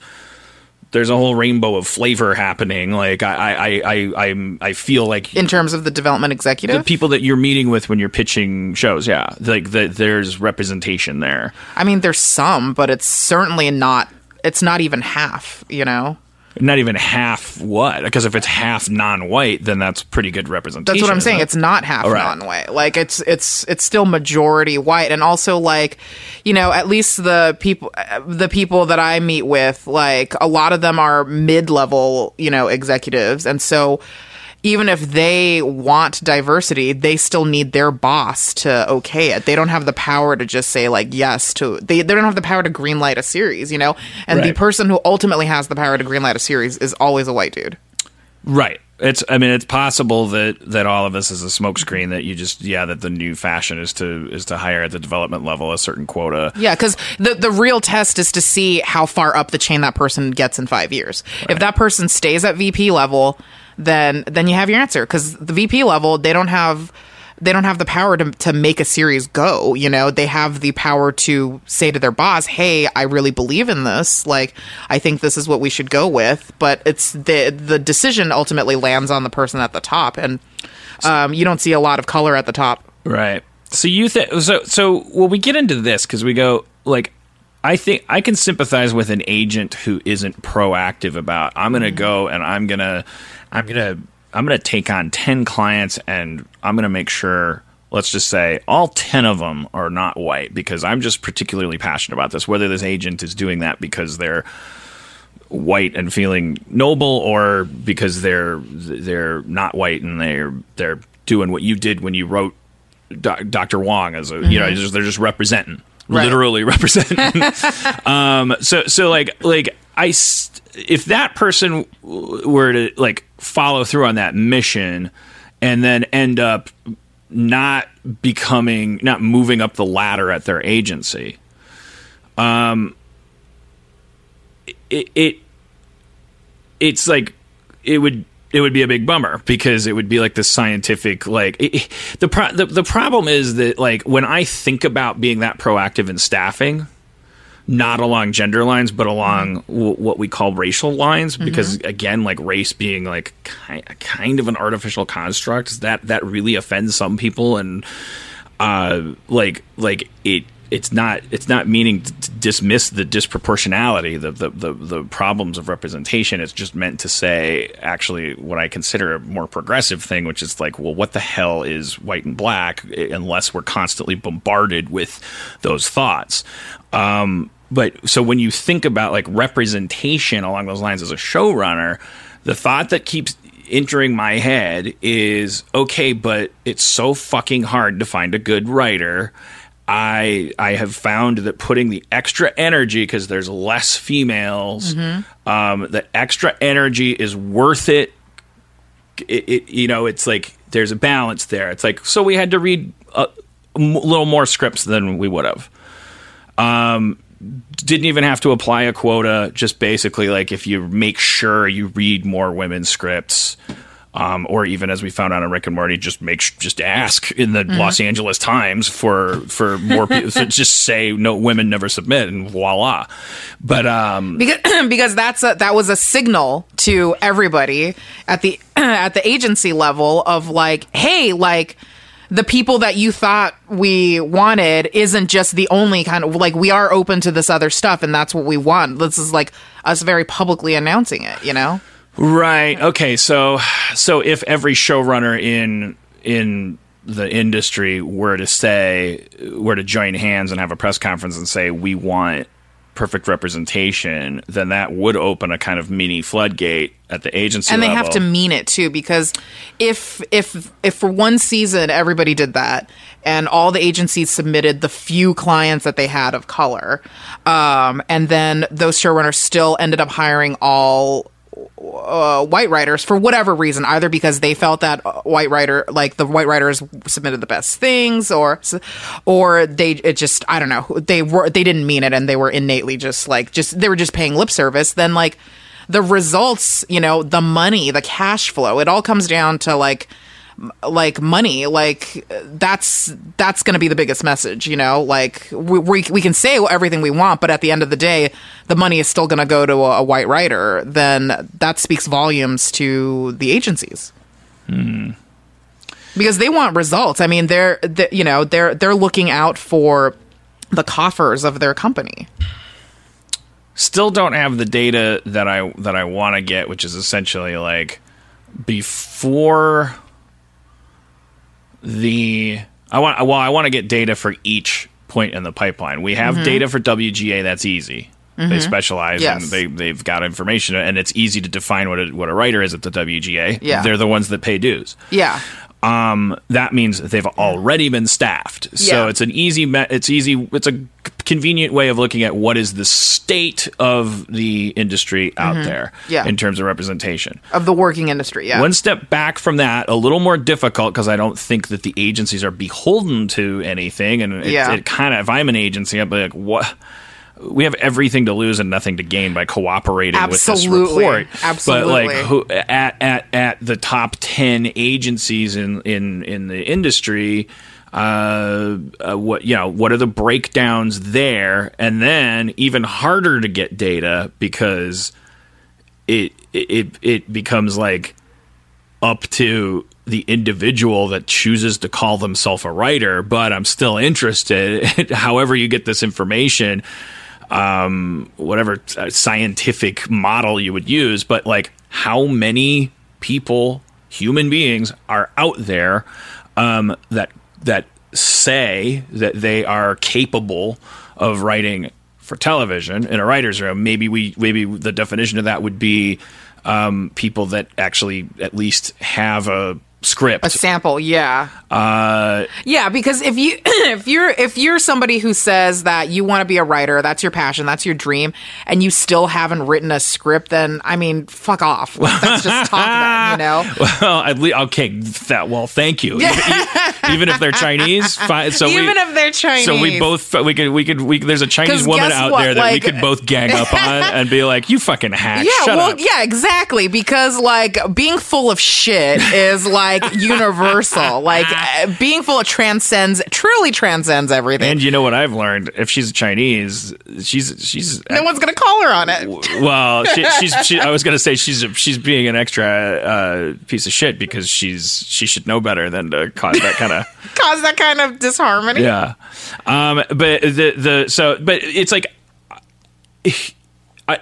there's a whole rainbow of flavor happening. Like I I I I, I'm, I feel like in terms of the development executive. the people that you're meeting with when you're pitching shows, yeah, like the, there's representation there. I mean, there's some, but it's certainly not. It's not even half. You know. Not even half what? Because if it's half non-white, then that's pretty good representation. That's what I'm saying. it? It's not half Right. non-white. Like it's it's it's still majority white, and also like you know at least the people the people that I meet with, like a lot of them are mid-level you know executives, and so even if they want diversity, they still need their boss to okay it. They don't have the power to just say like yes to they they don't have the power to greenlight a series, you know. And the person who ultimately has the power to greenlight a series is always a white dude. Right. It's. I mean, it's possible that that all of this is a smokescreen. That you just, yeah, that the new fashion is to is to hire at the development level a certain quota. Yeah, because the the real test is to see how far up the chain that person gets in five years. If that person stays at VP level, then then you have your answer. Because the VP level, they don't have they don't have the power to to make a series go. You know, they have the power to say to their boss, "Hey, I really believe in this. Like, I think this is what we should go with." But it's the the decision ultimately lands on the person at the top, and um, you don't see a lot of color at the top. Right. So you think so? So well, we get into this because we go like, I think I can sympathize with an agent who isn't proactive about. I'm going to go and I'm gonna, I'm gonna, I'm gonna take on ten clients and I'm gonna make sure. Let's just say all ten of them are not white because I'm just particularly passionate about this. Whether this agent is doing that because they're white and feeling noble or because they're they're not white and they're they're doing what you did when you wrote Doc- Dr. Wong as a you know just, they're just representing Right. literally representing um so so like like I st- if that person were to like follow through on that mission and then end up not becoming not moving up the ladder at their agency. Um it, it it's like it would it would be a big bummer because it would be like the scientific like it, the, pro- the the problem is that like when I think about being that proactive in staffing not along gender lines but along w- what we call racial lines because again like race being like ki- kind of an artificial construct that that really offends some people and uh, like like it it's not it's not meaning to dismiss the disproportionality the, the the the problems of representation it's just meant to say actually what i consider a more progressive thing which is like well what the hell is white and black unless we're constantly bombarded with those thoughts um but so when you think about like representation along those lines as a showrunner the thought that keeps entering my head is okay, but it's so fucking hard to find a good writer. I I have found that putting the extra energy because there's less females, um, the extra energy is worth it. It, it. You know, it's like there's a balance there. It's like so we had to read a, a m- little more scripts than we would have Um, didn't even have to apply a quota. Just basically, like if you make sure you read more women's scripts, um, or even as we found out on Rick and Morty, just make just ask in the Los Angeles Times for for more people. so just say no, women never submit, and voila. But um, because because that's a, that was a signal to everybody at the at the agency level of like hey like the people that you thought we wanted isn't just the only kind of like we are open to this other stuff and that's what we want this is like us very publicly announcing it you know Right. Okay. So, so if every showrunner in in the industry were to say were to join hands and have a press conference and say we want perfect representation, then that would open a kind of mini floodgate at the agency and they level. have to mean it too because if if if for one season everybody did that and all the agencies submitted the few clients that they had of color um, and then those showrunners still ended up hiring all uh, white writers for whatever reason, either because they felt that uh, white writer, like the white writers submitted the best things, or or they it just I don't know they were they didn't mean it and they were innately just like just they were just paying lip service. Then like the results, you know, the money, the cash flow, it all comes down to like like money like that's that's going to be the biggest message you know? Like we, we, we can say everything we want but at the end of the day the money is still going to go to a, a, white writer. Then that speaks volumes to the agencies. Hmm. Because they want results. I mean they're, they you know they're they're looking out for the coffers of their company. Still don't have the data that I that I want to get, which is essentially like before the I want well I want to get data for each point in the pipeline. We have data for WGA that's easy. They specialize Yes. and they they've got information and it's easy to define what a, what a writer is at the WGA. Yeah. They're the ones that pay dues yeah um, that means they've already been staffed. So Yeah. it's an easy, me- it's easy, it's a convenient way of looking at what is the state of the industry out there Mm-hmm. Yeah. in terms of representation. of the working industry yeah One step back from that, a little more difficult because I don't think that the agencies are beholden to anything. And it, Yeah. it kind of, if I'm an agency, I'd be like, what? We have everything to lose and nothing to gain by cooperating with this report. Absolutely. But like, who, at at at the top ten agencies in in in the industry, uh, uh, what you know, what are the breakdowns there? And then even harder to get data because it it it becomes like up to the individual that chooses to call themselves a writer, but I'm still interested. However, you get this information, um, whatever uh, scientific model you would use, but like how many people, human beings, are out there um, that that say that they are capable of writing for television in a writer's room. Maybe we maybe the definition of that would be um, people that actually at least have a script. a sample yeah uh, Yeah, because if you if you're if you're somebody who says that you want to be a writer, that's your passion, that's your dream, and you still haven't written a script, then I mean, fuck off. Like, That's just talk then, you know. well, at least okay. That well, thank you. Even, even if they're Chinese, fine. So we, Even if they're Chinese. So we both we could we could we there's a Chinese woman out what, there that we could both gang up on and be like, "You fucking hack! Yeah, Shut well, up." yeah, exactly. Because like being full of shit is like universal. Like uh, being full of transcends, truly transcends everything. And you know what I've learned? If she's Chinese, she's she's no one's gonna call her on it. well, she, she's. She, I was gonna say she's she's being an extra uh, piece of shit because she's she should know better than to cause that kind of Cause that kind of disharmony. yeah. Um, but the the so but it's like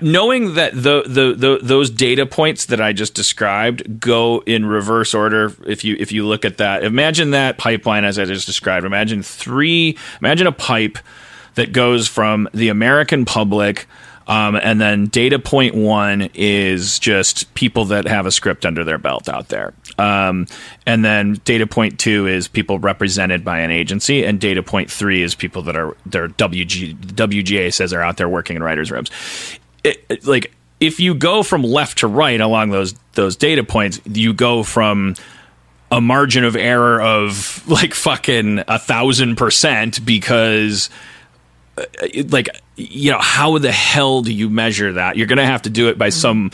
knowing that the, the the those data points that I just described go in reverse order. If you if you look at that, imagine that pipeline as I just described. Imagine three. Imagine a pipe that goes from the American public. Um, and then data point one is just people that have a script under their belt out there. Um, and then data point two is people represented by an agency, and data point three is people that are their WG, WGA says are out there working in writers' rooms. It, it- like if you go from left to right along those those data points, you go from a margin of error of like fucking a thousand percent because uh, like you know how the hell do you measure that? You're gonna have to do it by some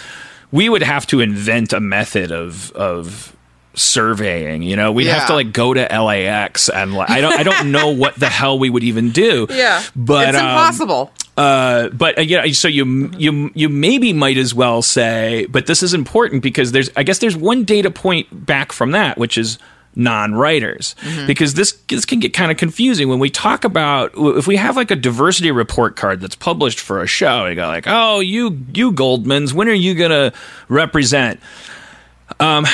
we would have to invent a method of of surveying you know? We'd have to like go to lax and like, i don't i don't know what the hell we would even do. Yeah, but it's um, impossible. uh, but uh, know, so you you you maybe might as well say, but this is important because there's I guess there's one data point back from that, which is non-writers. Because this this can get kind of confusing when we talk about if we have like a diversity report card that's published for a show you go like oh you you goldmans when are you gonna represent? Um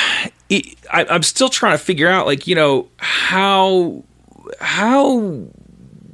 it, I, i'm still trying to figure out like you know how how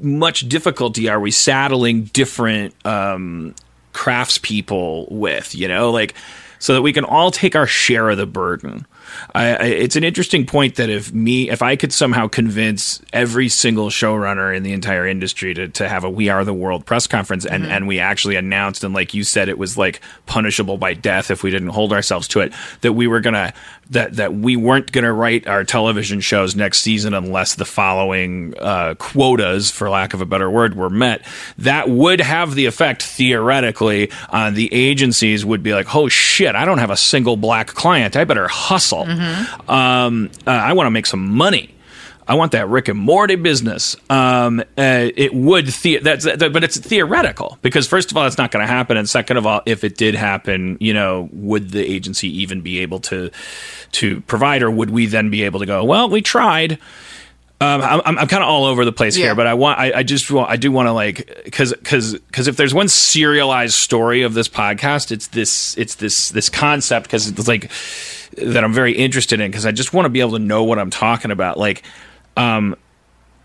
much difficulty are we saddling different um, craftspeople with? You know, like so that we can all take our share of the burden. I, I, it's an interesting point that if me, if I could somehow convince every single showrunner in the entire industry to, to have a "We Are the World" press conference, and and we actually announced, and like you said, it was like punishable by death if we didn't hold ourselves to it, that we were gonna that that we weren't gonna write our television shows next season unless the following uh, quotas, for lack of a better word, were met. That would have the effect theoretically on the agencies would be like, oh shit, I don't have a single black client, I better hustle. Hustle. Um, uh, I want to make some money. I want that Rick and Morty business. Um, uh, it would the- that's that, but it's theoretical because first of all, it's not going to happen, and second of all, if it did happen, you know, would the agency even be able to to provide, or would we then be able to go? Well, we tried. Um, I'm, I'm kind of all over the place Yeah. here, but I want, I, I just want, I do want to like, because, because, because if there's one serialized story of this podcast, it's this, it's this, this concept because it's like that I'm very interested in because I just want to be able to know what I'm talking about. Like, um,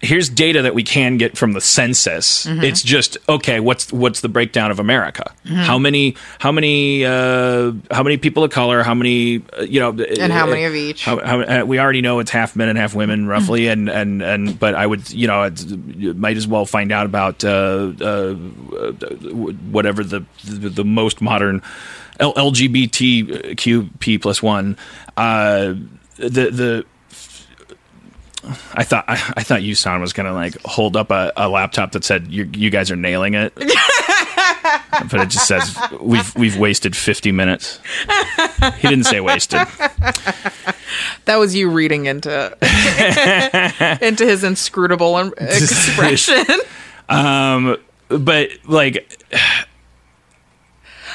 here's data that we can get from the census. Mm-hmm. It's just okay. What's what's the breakdown of America? How many how many uh, how many people of color? How many uh, you know? And how many of each? How, how, uh, we already know it's half men and half women roughly, and and and but I would you know it's, you might as well find out about uh, uh, whatever the, the the most modern L- LGBTQ plus one. Uh, the the I thought I, I thought Yusan was gonna like hold up a, a laptop that said you you guys are nailing it, but it just says we've we've wasted fifty minutes. He didn't say wasted. That was you reading into into his inscrutable expression. Um, but like.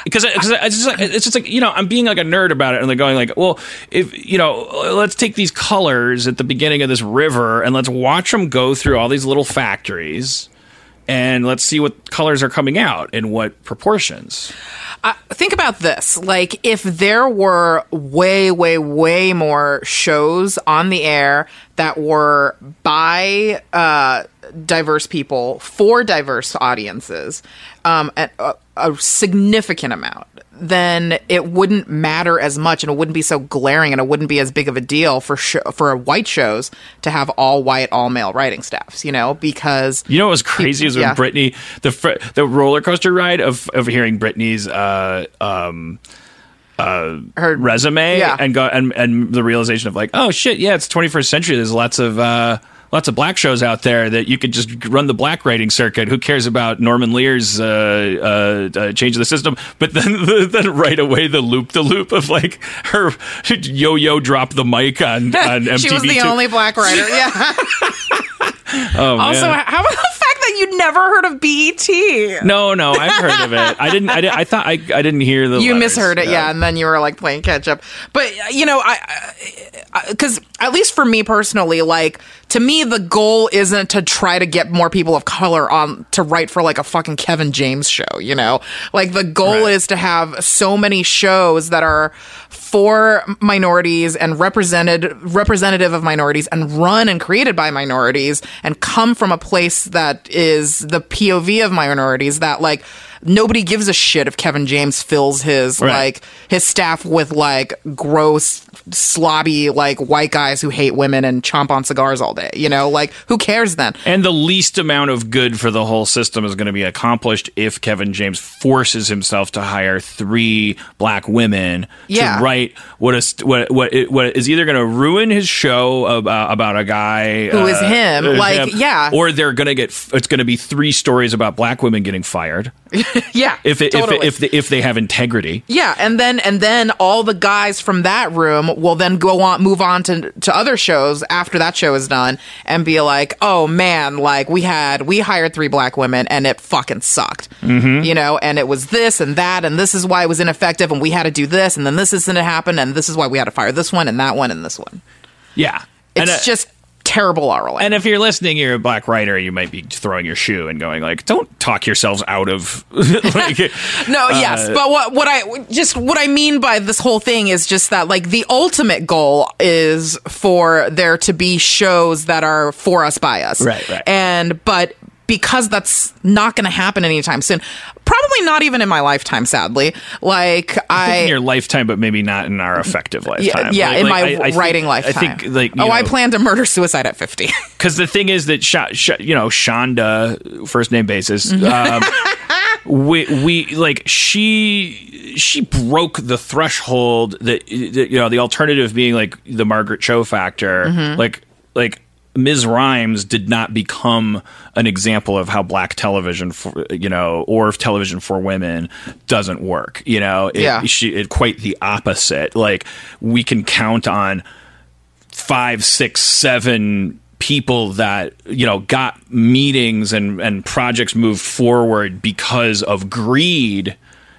Because it's just like it's just like you know I'm being like a nerd about it and they're going like well if you know let's take these colors at the beginning of this river and let's watch them go through all these little factories and let's see what colors are coming out in what proportions. Uh, think about this like if there were way way way more shows on the air that were by uh, diverse people for diverse audiences um, at a, a significant amount then it wouldn't matter as much and it wouldn't be so glaring and it wouldn't be as big of a deal for sh- for white shows to have all white all male writing staffs you know because You know what was crazy is when Yeah. Britney the fr- the roller coaster ride of of hearing Britney's uh um her resume Yeah. and go and and the realization of like oh shit yeah it's 21st century there's lots of uh lots of black shows out there that you could just run the black writing circuit who cares about Norman Lear's uh, uh, uh change of the system but then then right away the loop the loop of like her yo yo drop the mic on on MTV she was the only black writer yeah oh, Also, man. how about the fact that you'd never heard of BET? no no I've heard of it I didn't I, didn't, I thought I, I didn't hear the You letters. misheard it, yeah. and then you were like playing catch up. But uh, you know, I because at least for me personally, like to me, the goal isn't to try to get more people of color on to write for like a fucking Kevin James show. You know, like the goal Right. is to have so many shows that are for minorities and represented representative of minorities and run and created by minorities and come from a place that is the POV of minorities that like nobody gives a shit if Kevin James fills his Right. like his staff with like gross slobby like white guys who hate women and chomp on cigars all day you know like who cares then And the least amount of good for the whole system is going to be accomplished if Kevin James forces himself to hire three black women Yeah. to write what is what what what is either going to ruin his show about, about a guy Who is him, uh, like, yeah. or they're going to get it's going to be three stories about black women getting fired yeah if it, totally. if it, if they, if they have integrity. Yeah, and then and then all the guys from that room will then go on move on to to other shows after that show is done and be like, "Oh man, like we had we hired three black women and it fucking sucked." Mm-hmm. You know, and it was this and that and this is why it was ineffective and we had to do this and then this isn't to happen and this is why we had to fire this one and that one and this one. Yeah, It's and, uh, just terrible ROI. And if you're listening, you're a black writer, you might be throwing your shoe and going like, "Don't talk yourselves out of." like, No, uh, yes, but what what I just what I mean by this whole thing is just that like the ultimate goal is for there to be shows that are for us by us. Right, right. And but because that's not going to happen anytime soon, probably not even in my lifetime sadly. Like I in your lifetime, but maybe not in our effective yeah, lifetime. yeah, Like- in like, my I- I think- writing lifetime. I think like oh, I know, plan to murder suicide at 50. because the thing is that Sha, Sha, you know Shonda first name basis. Um, we we like she she broke the threshold that, that you know the alternative being like the Margaret Cho factor. Mm-hmm. Like like Ms. Rhimes did not become an example of how black television, for, you know, or of television for women doesn't work. You know, it, Yeah. she, it quite the opposite. Like we can count on five, six, seven people that you know got meetings and and projects moved forward because of greed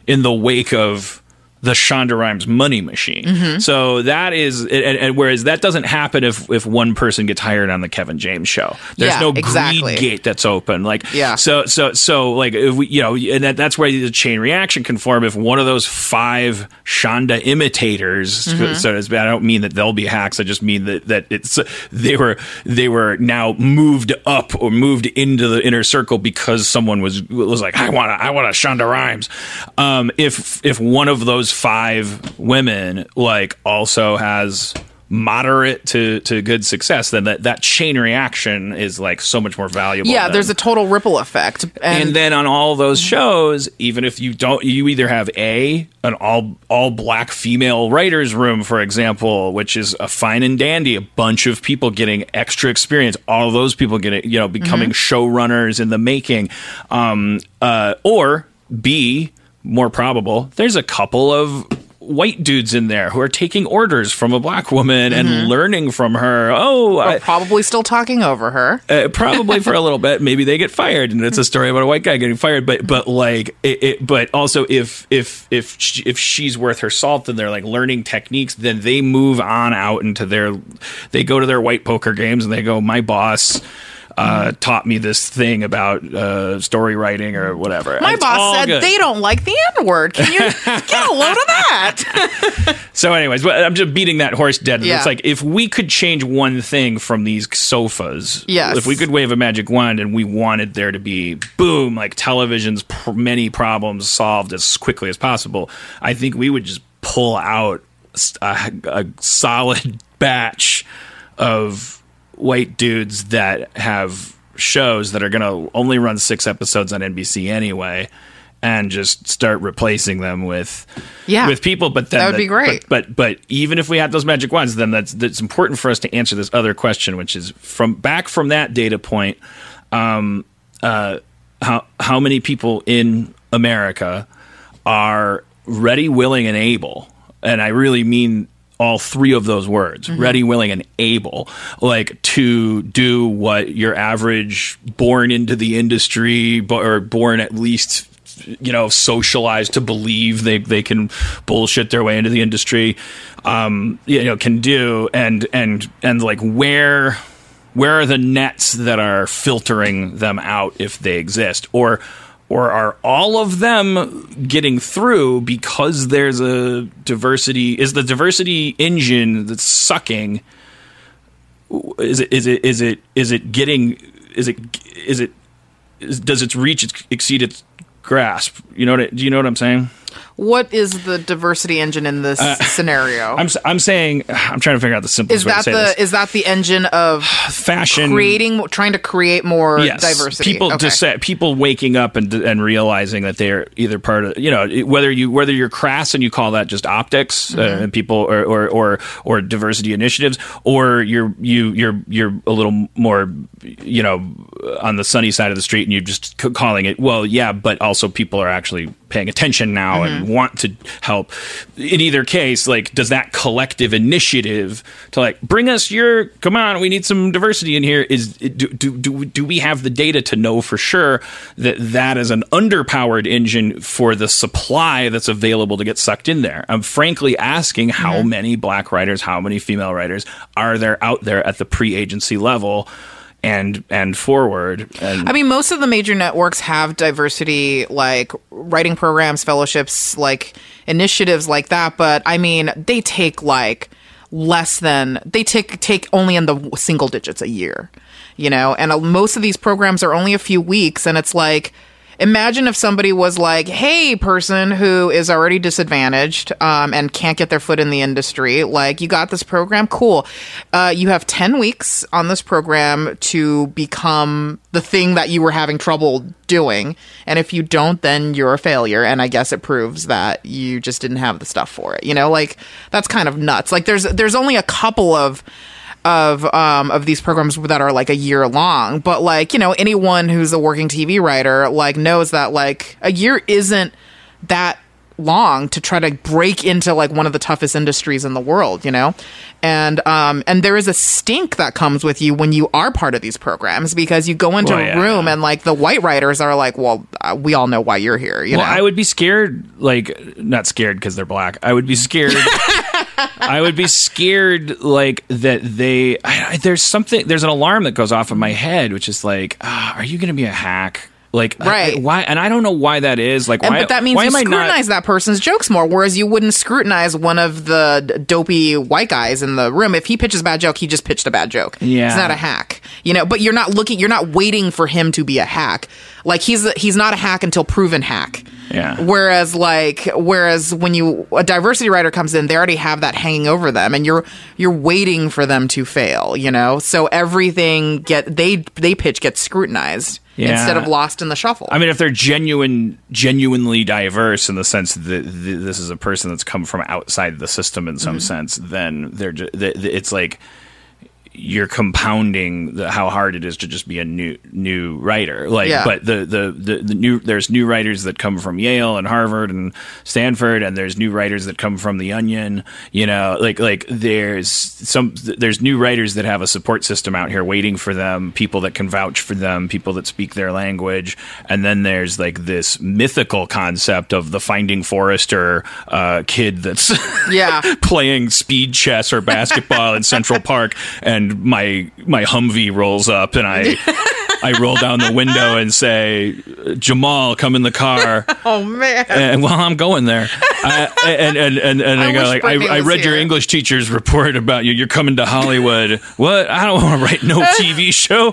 in the wake of the Shonda Rhimes money machine. Mm-hmm. So that is, and, and whereas that doesn't happen if if one person gets hired on the Kevin James show. There's Yeah, no exactly. greed gate that's open. Like Yeah. So so so like if we you know and that, that's where the chain reaction can form if one of those five Shonda imitators. Mm-hmm. So to speak, I don't mean that they'll be hacks. I just mean that that it's they were they were now moved up or moved into the inner circle because someone was was like I want to I want a Shonda Rhimes. Um, if if one of those five women like also has moderate to, to good success, then that, that chain reaction is like so much more valuable. Yeah, than- there's a total ripple effect. And, and then on all those shows, even if you don't, you either have a an all all black female writers room, for example, which is a fine and dandy, a bunch of people getting extra experience, all those people getting you know becoming showrunners in the making, um, uh, or b more probable, there's a couple of white dudes in there who are taking orders from a black woman and learning from her. Oh, I, probably still talking over her. uh, probably for a little bit. Maybe they get fired, and it's a story about a white guy getting fired. But but like it, it but also if if if she, if she's worth her salt, then they're like learning techniques. Then they move on out into their they go to their white poker games and they go, my boss. Uh, taught me this thing about uh, story writing or whatever. My It's boss said good. they don't like the N word. Can you get a load of that? So, anyways, but I'm just beating that horse dead. Yeah. It's like if we could change one thing from these sofas, Yes. if we could wave a magic wand and we wanted there to be boom, like television's pr- many problems solved as quickly as possible, I think we would just pull out a solid batch of white dudes that have shows that are going to only run six episodes on NBC anyway. And just start replacing them with Yeah. with people, but then That would be great. But, but but even if we had those magic wands, then that's that's important for us to answer this other question, which is from back from that data point. Um, uh, how how many people in America are ready, willing, and able? And I really mean all three of those words ready willing and able like to do what your average born into the industry or born at least you know socialized to believe they they can bullshit their way into the industry um you know can do. And and and like where where are the nets that are filtering them out if they exist? Or or are all of them getting through because there's a diversity is the diversity engine that's sucking is it is it is it is it getting is it is it is, does its reach exceed its grasp? You know what do you know what i'm saying what is the diversity engine in this scenario? Uh, i'm s- i'm saying i'm trying to figure out the simplest is way to that say the this is that the engine of fashion creating trying to create more yes. diversity? People Okay. disa- people waking up and and realizing that they're either part of you know whether you whether you're crass and you call that just optics uh, Mm-hmm. and people or, or or or diversity initiatives or you're you you're you're a little more you know on the sunny side of the street and you're just c- calling it well yeah but also people are actually paying attention now and Mm-hmm. Want to help. In either case like does that collective initiative to like bring us your come on we need some diversity in here is do do do, do we have the data to know for sure that that is an underpowered engine for the supply that's available to get sucked in there? I'm frankly asking how mm-hmm. many black writers how many female writers are there out there at the pre-agency level and and forward and I mean, most of the major networks have diversity, like writing programs, fellowships, like initiatives like that. But I mean, they take like less than they take take only in the single digits a year, you know. And uh, most of these programs are only a few weeks, and it's like. Imagine if somebody was like, "Hey, person who is already disadvantaged um, and can't get their foot in the industry, like you got this program, cool. Uh, you have ten weeks on this program to become the thing that you were having trouble doing, and if you don't, then you're a failure. And I guess it proves that you just didn't have the stuff for it. You know, like that's kind of nuts. Like there's there's only a couple of of um of these programs that are like a year long. But like you know anyone who's a working TV writer like knows that like a year isn't that long to try to break into like one of the toughest industries in the world, you know? And um and there is a stink that comes with you when you are part of these programs because you go into Well, a yeah. room and like the white writers are like, "Well, uh, we all know why you're here," you Well, know. I would be scared, like not scared because they're black. I would be scared. I would be scared, like that they. I, there's something. There's an alarm that goes off in my head, which is like, ah, are you going to be a hack? Like, Right. I- why? And I don't know why that is. Like, And, why? but that means why you scrutinize not? that person's jokes more, whereas you wouldn't scrutinize one of the dopey white guys in the room. If he pitches a bad joke, he just pitched a bad joke. Yeah. It's not a hack, you know. But you're not looking, you're not waiting for him to be a hack. Like he's he's not a hack until proven hack. Yeah. Whereas like whereas when you a diversity writer comes in, they already have that hanging over them, and you're you're waiting for them to fail. You know, so everything get they they pitch gets scrutinized Yeah. instead of lost in the shuffle. I mean, if they're genuine, genuinely diverse in the sense that this is a person that's come from outside the system in Mm-hmm. some sense, then they're ju- th- th- it's like you're compounding the, how hard it is to just be a new new writer. Like, Yeah. but the, the the the new there's new writers that come from Yale and Harvard and Stanford, and there's new writers that come from the Onion. You know, like like there's some there's new writers that have a support system out here waiting for them, people that can vouch for them, people that speak their language, and then there's like this mythical concept of the Finding Forrester uh, kid that's yeah. playing speed chess or basketball in Central Park, and my my Humvee rolls up, and I I roll down the window and say, "Jamal, come in the car." Oh man. And well, I'm going there, uh, and and and, and I, I go like, I, I read your. English teacher's report about you. You're coming to Hollywood. what? I don't want to write no TV show.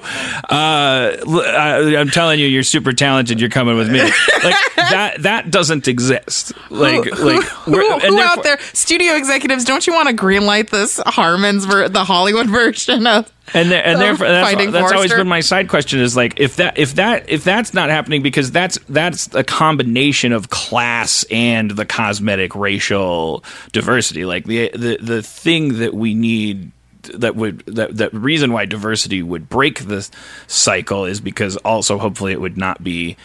Uh, I, am telling you, you're super talented. You're coming with me. Like that. That doesn't exist. Like like who, we're- who out there, studio executives, don't you want to greenlight this Harmon's ver- the Hollywood version of? And there, and therefore that's, that's always been my side question is like if that if that if that's not happening because that's that's a combination of class and the cosmetic racial diversity. Like the the the thing that we need that would that that reason why diversity would break this cycle is because also hopefully it would not be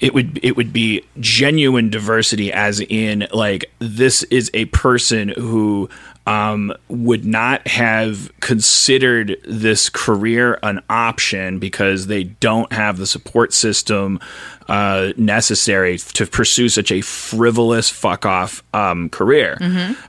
it would it would be genuine diversity as in like this is a person who um, would not have considered this career an option because they don't have the support system uh, necessary to pursue such a frivolous fuck off um, career.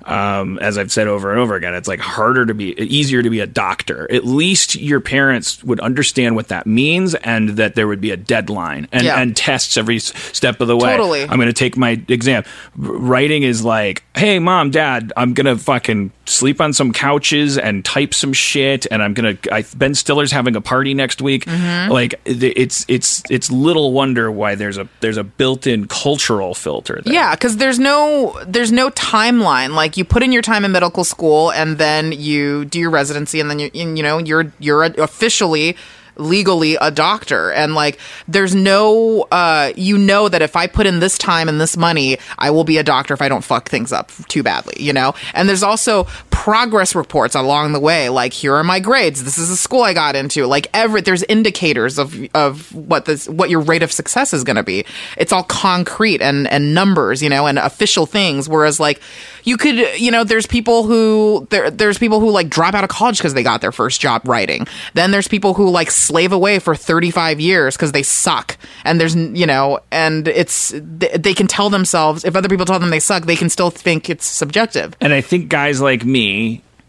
Um, as I've said over and over again, it's like harder to be easier to be a doctor. At least your parents would understand what that means and that there would be a deadline and, Yeah. and tests every step of the way. Totally. I'm going to take my exam. Writing is like, hey, mom, dad, I'm going to fucking sleep on some couches and type some shit, and I'm going to. Ben Stiller's having a party next week. Mm-hmm. Like, it's it's it's little wonder why there's a there's a built-in cultural filter. There. Yeah, because there's no there's no timeline. Like you put in your time in medical school, and then you do your residency, and then you you know you're you're officially legally a doctor. And like there's no uh you know that if i put in this time and this money i will be a doctor if i don't fuck things up too badly you know? And there's also progress reports along the way like here are my grades. This is the school i got into. Like every there's indicators of of what this what your rate of success is going to be. It's all concrete and and numbers you know and official things. Whereas like you could you know there's people who there there's people who like drop out of college because they got their first job writing. Then there's people who like slave away for 35 years because they suck. And there's you know and it's they, they can tell themselves if other people tell them they suck they can still think it's subjective. And I think guys like me,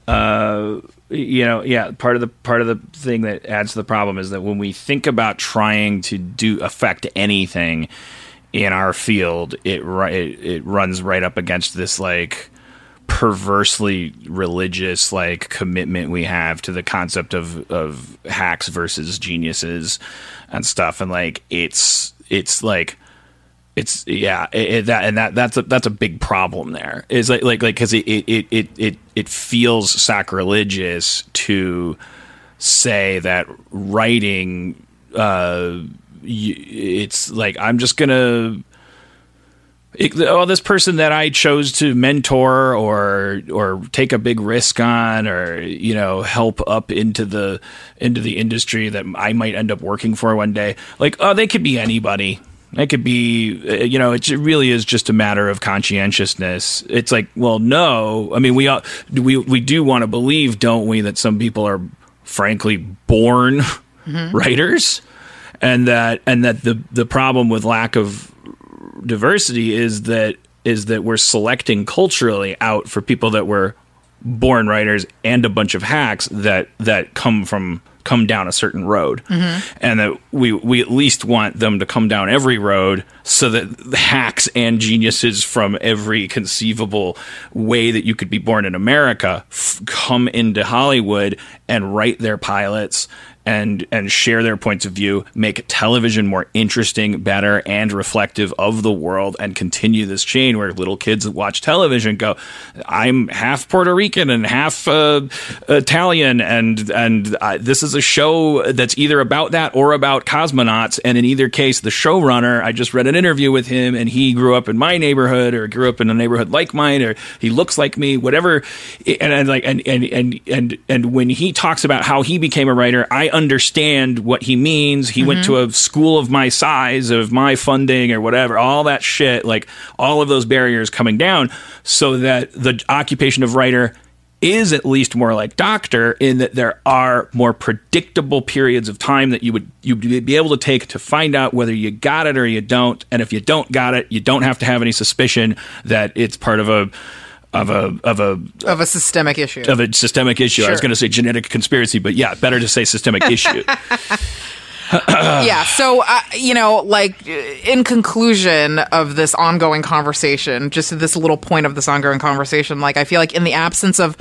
uh, you know, yeah, part of the part of the thing that adds to the problem is that when we think about trying to do affect anything in our field, it it, it runs right up against this like perversely religious like commitment we have to the concept of of hacks versus geniuses and stuff. And like it's it's like it's yeah it, it- that and that that's a that's a big problem there is like like like because it, it it it it feels sacrilegious to say that writing uh it's like i'm just gonna it, oh, this person that I chose to mentor or or take a big risk on or you know help up into the into the industry that I might end up working for one day. Like, oh, they could be anybody. It could be, uh, you know, it really is just a matter of conscientiousness. It's like, well, no. I mean, we all, we we do want to believe, don't we, that some people are frankly born writers, and that and that the the problem with lack of diversity is that is that we're selecting culturally out for people that were born writers and a bunch of hacks that that come from come down a certain road. Mm-hmm. And that we we at least want them to come down every road so that the hacks and geniuses from every conceivable way that you could be born in America f- come into Hollywood and write their pilots and and share their points of view, make television more interesting, better, and reflective of the world, and continue this chain where little kids that watch television go, "I'm half Puerto Rican and half uh, Italian, and and uh, this is a show that's either about that or about cosmonauts." And in either case, the showrunner, I just read an interview with him, and he grew up in my neighborhood or grew up in a neighborhood like mine, or he looks like me, whatever. And, and like and and and and and when he talks about how he became a writer, I understand what he means. He went to a school of my size, of my funding, or whatever. All that shit, like all of those barriers coming down, so that the occupation of writer is at least more like doctor in that there are more predictable periods of time that you would you'd be able to take to find out whether you got it or you don't and if you don't got it you don't have to have any suspicion that it's part of a of a of a of a systemic issue. of a systemic issue. I was going to say genetic conspiracy, but yeah, better to say systemic issue. yeah so uh, you know like in conclusion of this ongoing conversation just this little point of this ongoing conversation like i feel like in the absence of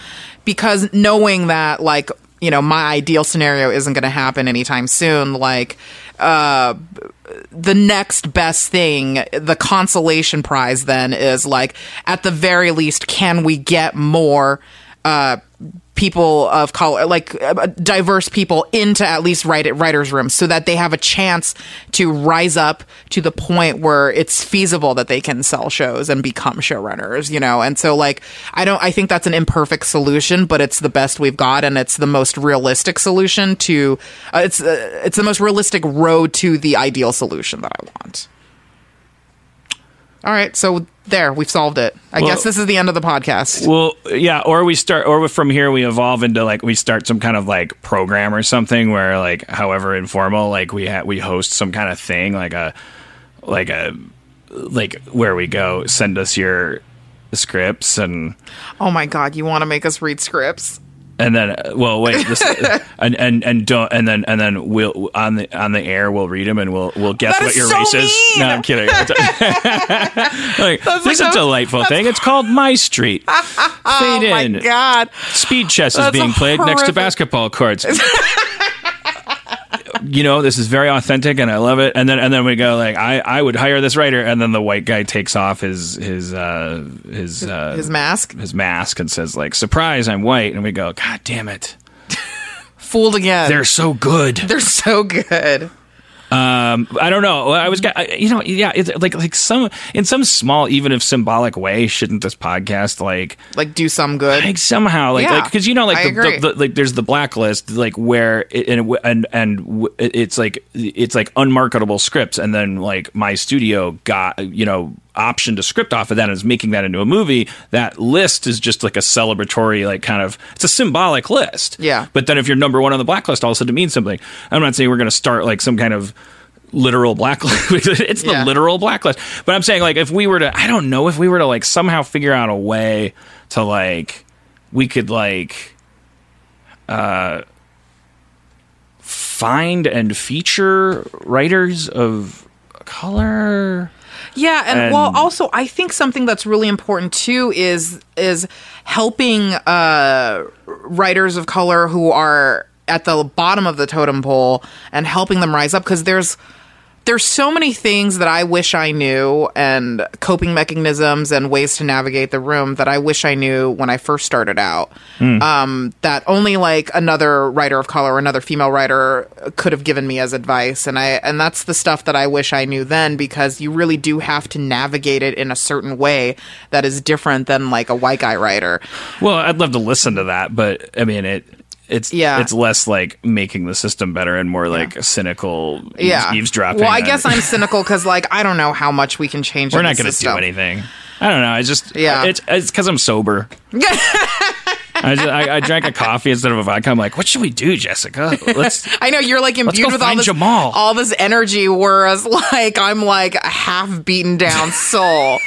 because knowing that like you know my ideal scenario isn't going to happen anytime soon. Like uh the next best thing the consolation prize then is like at the very least can we get more uh people of color like uh, diverse people into at least write writers rooms so that they have a chance to rise up to the point where it's feasible that they can sell shows and become showrunners you know? And so like i don't i think that's an imperfect solution but it's the best we've got and it's the most realistic solution to uh, it's uh, it's the most realistic road to the ideal solution that i want all right so there we've solved it. I Well- guess this is the end of the podcast. Well, yeah, or we start, or from here we evolve into like we start some kind of like program or something where like, however informal, like we ha- we host some kind of thing, like a like a like where we go, send us your scripts and oh my god you want to make us read scripts and then well wait this, and and and don't and then and then we'll on the on the air we'll read them and we'll we'll guess That what your so race is. no i'm kidding. Like, this like is a delightful thing. It's called my street. Oh Fade oh in. My god. Speed chess is being played next to basketball courts you know this is very authentic and i love it. And then and then we go like i i would hire this writer. And then the white guy takes off his his uh his uh his mask? his mask and says like surprise i'm white. And we go god damn it. Fooled again. They're so good. They're so good Um, I don't know. I was, you know, yeah, it's like like some in some small, even if symbolic way, shouldn't this podcast like like do some good like somehow like Yeah, like because you know like the, the, the like there's the blacklist like where it, and and and it's like it's like unmarketable scripts and then like my studio got you know optioned a script off of that and is making that into a movie that list is just like a celebratory like kind of it's a symbolic list. Yeah. but then if you're number one on the blacklist all of a sudden it means something. I'm not saying we're going to start like some kind of literal blacklist. It's the Yeah. literal blacklist. But i'm saying like if we were to i don't know if we were to like somehow figure out a way to like we could like uh find and feature writers of color Yeah, and, And- well, also I think something that's really important too is is helping uh, writers of color who are at the bottom of the totem pole and helping them rise up because there's there's so many things that I wish I knew and coping mechanisms and ways to navigate the room that I wish I knew when I first started out. Um, that only like another writer of color or another female writer could have given me as advice. And I, and that's the stuff that I wish I knew then because you really do have to navigate it in a certain way that is different than like a white guy writer. Well, I'd love to listen to that, but I mean it. It's Yeah. It's less like making the system better and more like a cynical Yeah. eavesdropping. Well, I guess I'm cynical because like I don't know how much we can change. we're not going to do anything. I don't know. I just Yeah. It's it's because I'm sober. I, just, I, I drank a coffee instead of a vodka. I'm like, what should we do, Jessica? Let's. I know you're like imbued with all this Jamal. all this energy, whereas like I'm like a half beaten down soul,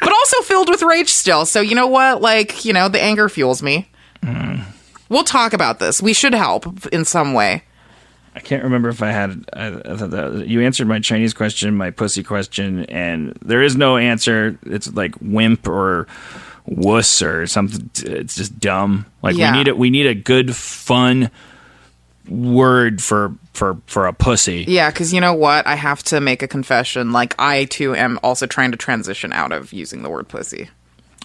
but also filled with rage still. So you know what? Like you know, the anger fuels me. Mm. We'll talk about this. We should help in some way. I can't remember if I had. I, I thought that you answered my Chinese question, my pussy question, and there is no answer. It's like wimp or wuss or something. It's just dumb. Like Yeah. we need it. We need a good, fun word for for for a pussy. Yeah, because you know what? I have to make a confession. Like I too am also trying to transition out of using the word pussy.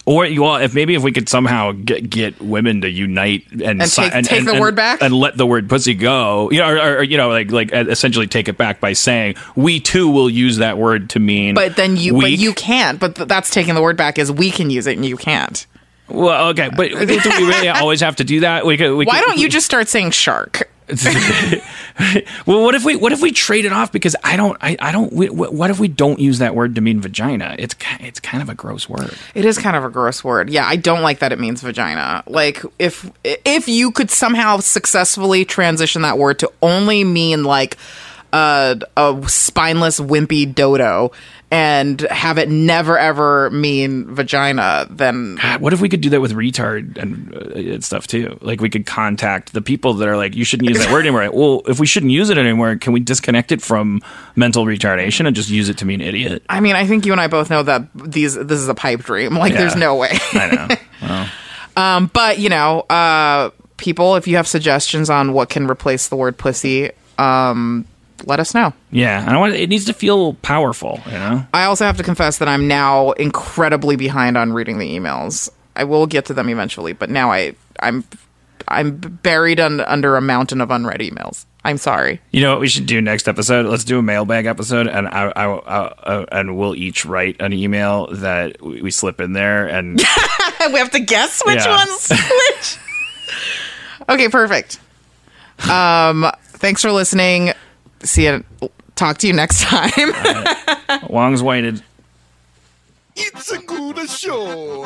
Or you all, if maybe if we could somehow get, get women to unite and And si- take- take the word back? and let the word pussy go, you know, or, or you know, like like uh, essentially take it back by saying we too will use that word to mean. But then you, but you can't. But th- that's taking the word back. Is we can use it and you can't. Well, okay, but do we really always have to do that? We could, we Why could- don't you just start saying shark? well, what if we what if we trade it off? Because I don't, I, I don't. We, what if we don't use that word to mean vagina? It's it's kind of a gross word. It is kind of a gross word. Yeah, I don't like that it means vagina. Like if if you could somehow successfully transition that word to only mean like a, a spineless wimpy dodo and have it never ever mean vagina, then God, what if we could do that with retard and, uh, and stuff too? Like we could contact the people that are like, you shouldn't use that word anymore. Well, if we shouldn't use it anymore, can we disconnect it from mental retardation and just use it to mean idiot? I mean, I think you and I both know that these this is a pipe dream. Like, there's no way. I know. Um, but you know, uh, people, if you have suggestions on what can replace the word pussy, um, let us know. yeah, I want. It needs to feel powerful. You know. I also have to confess that I'm now incredibly behind on reading the emails. I will get to them eventually, but now I I'm I'm buried un, under a mountain of unread emails. I'm sorry. You know what we should do next episode? Let's do a mailbag episode, and I, I, I, uh, and we'll each write an email that we, we slip in there, and we have to guess which Yeah. one's which. okay, perfect. Um, thanks for listening. See you. Talk to you next time. Longs waited. It's a good show.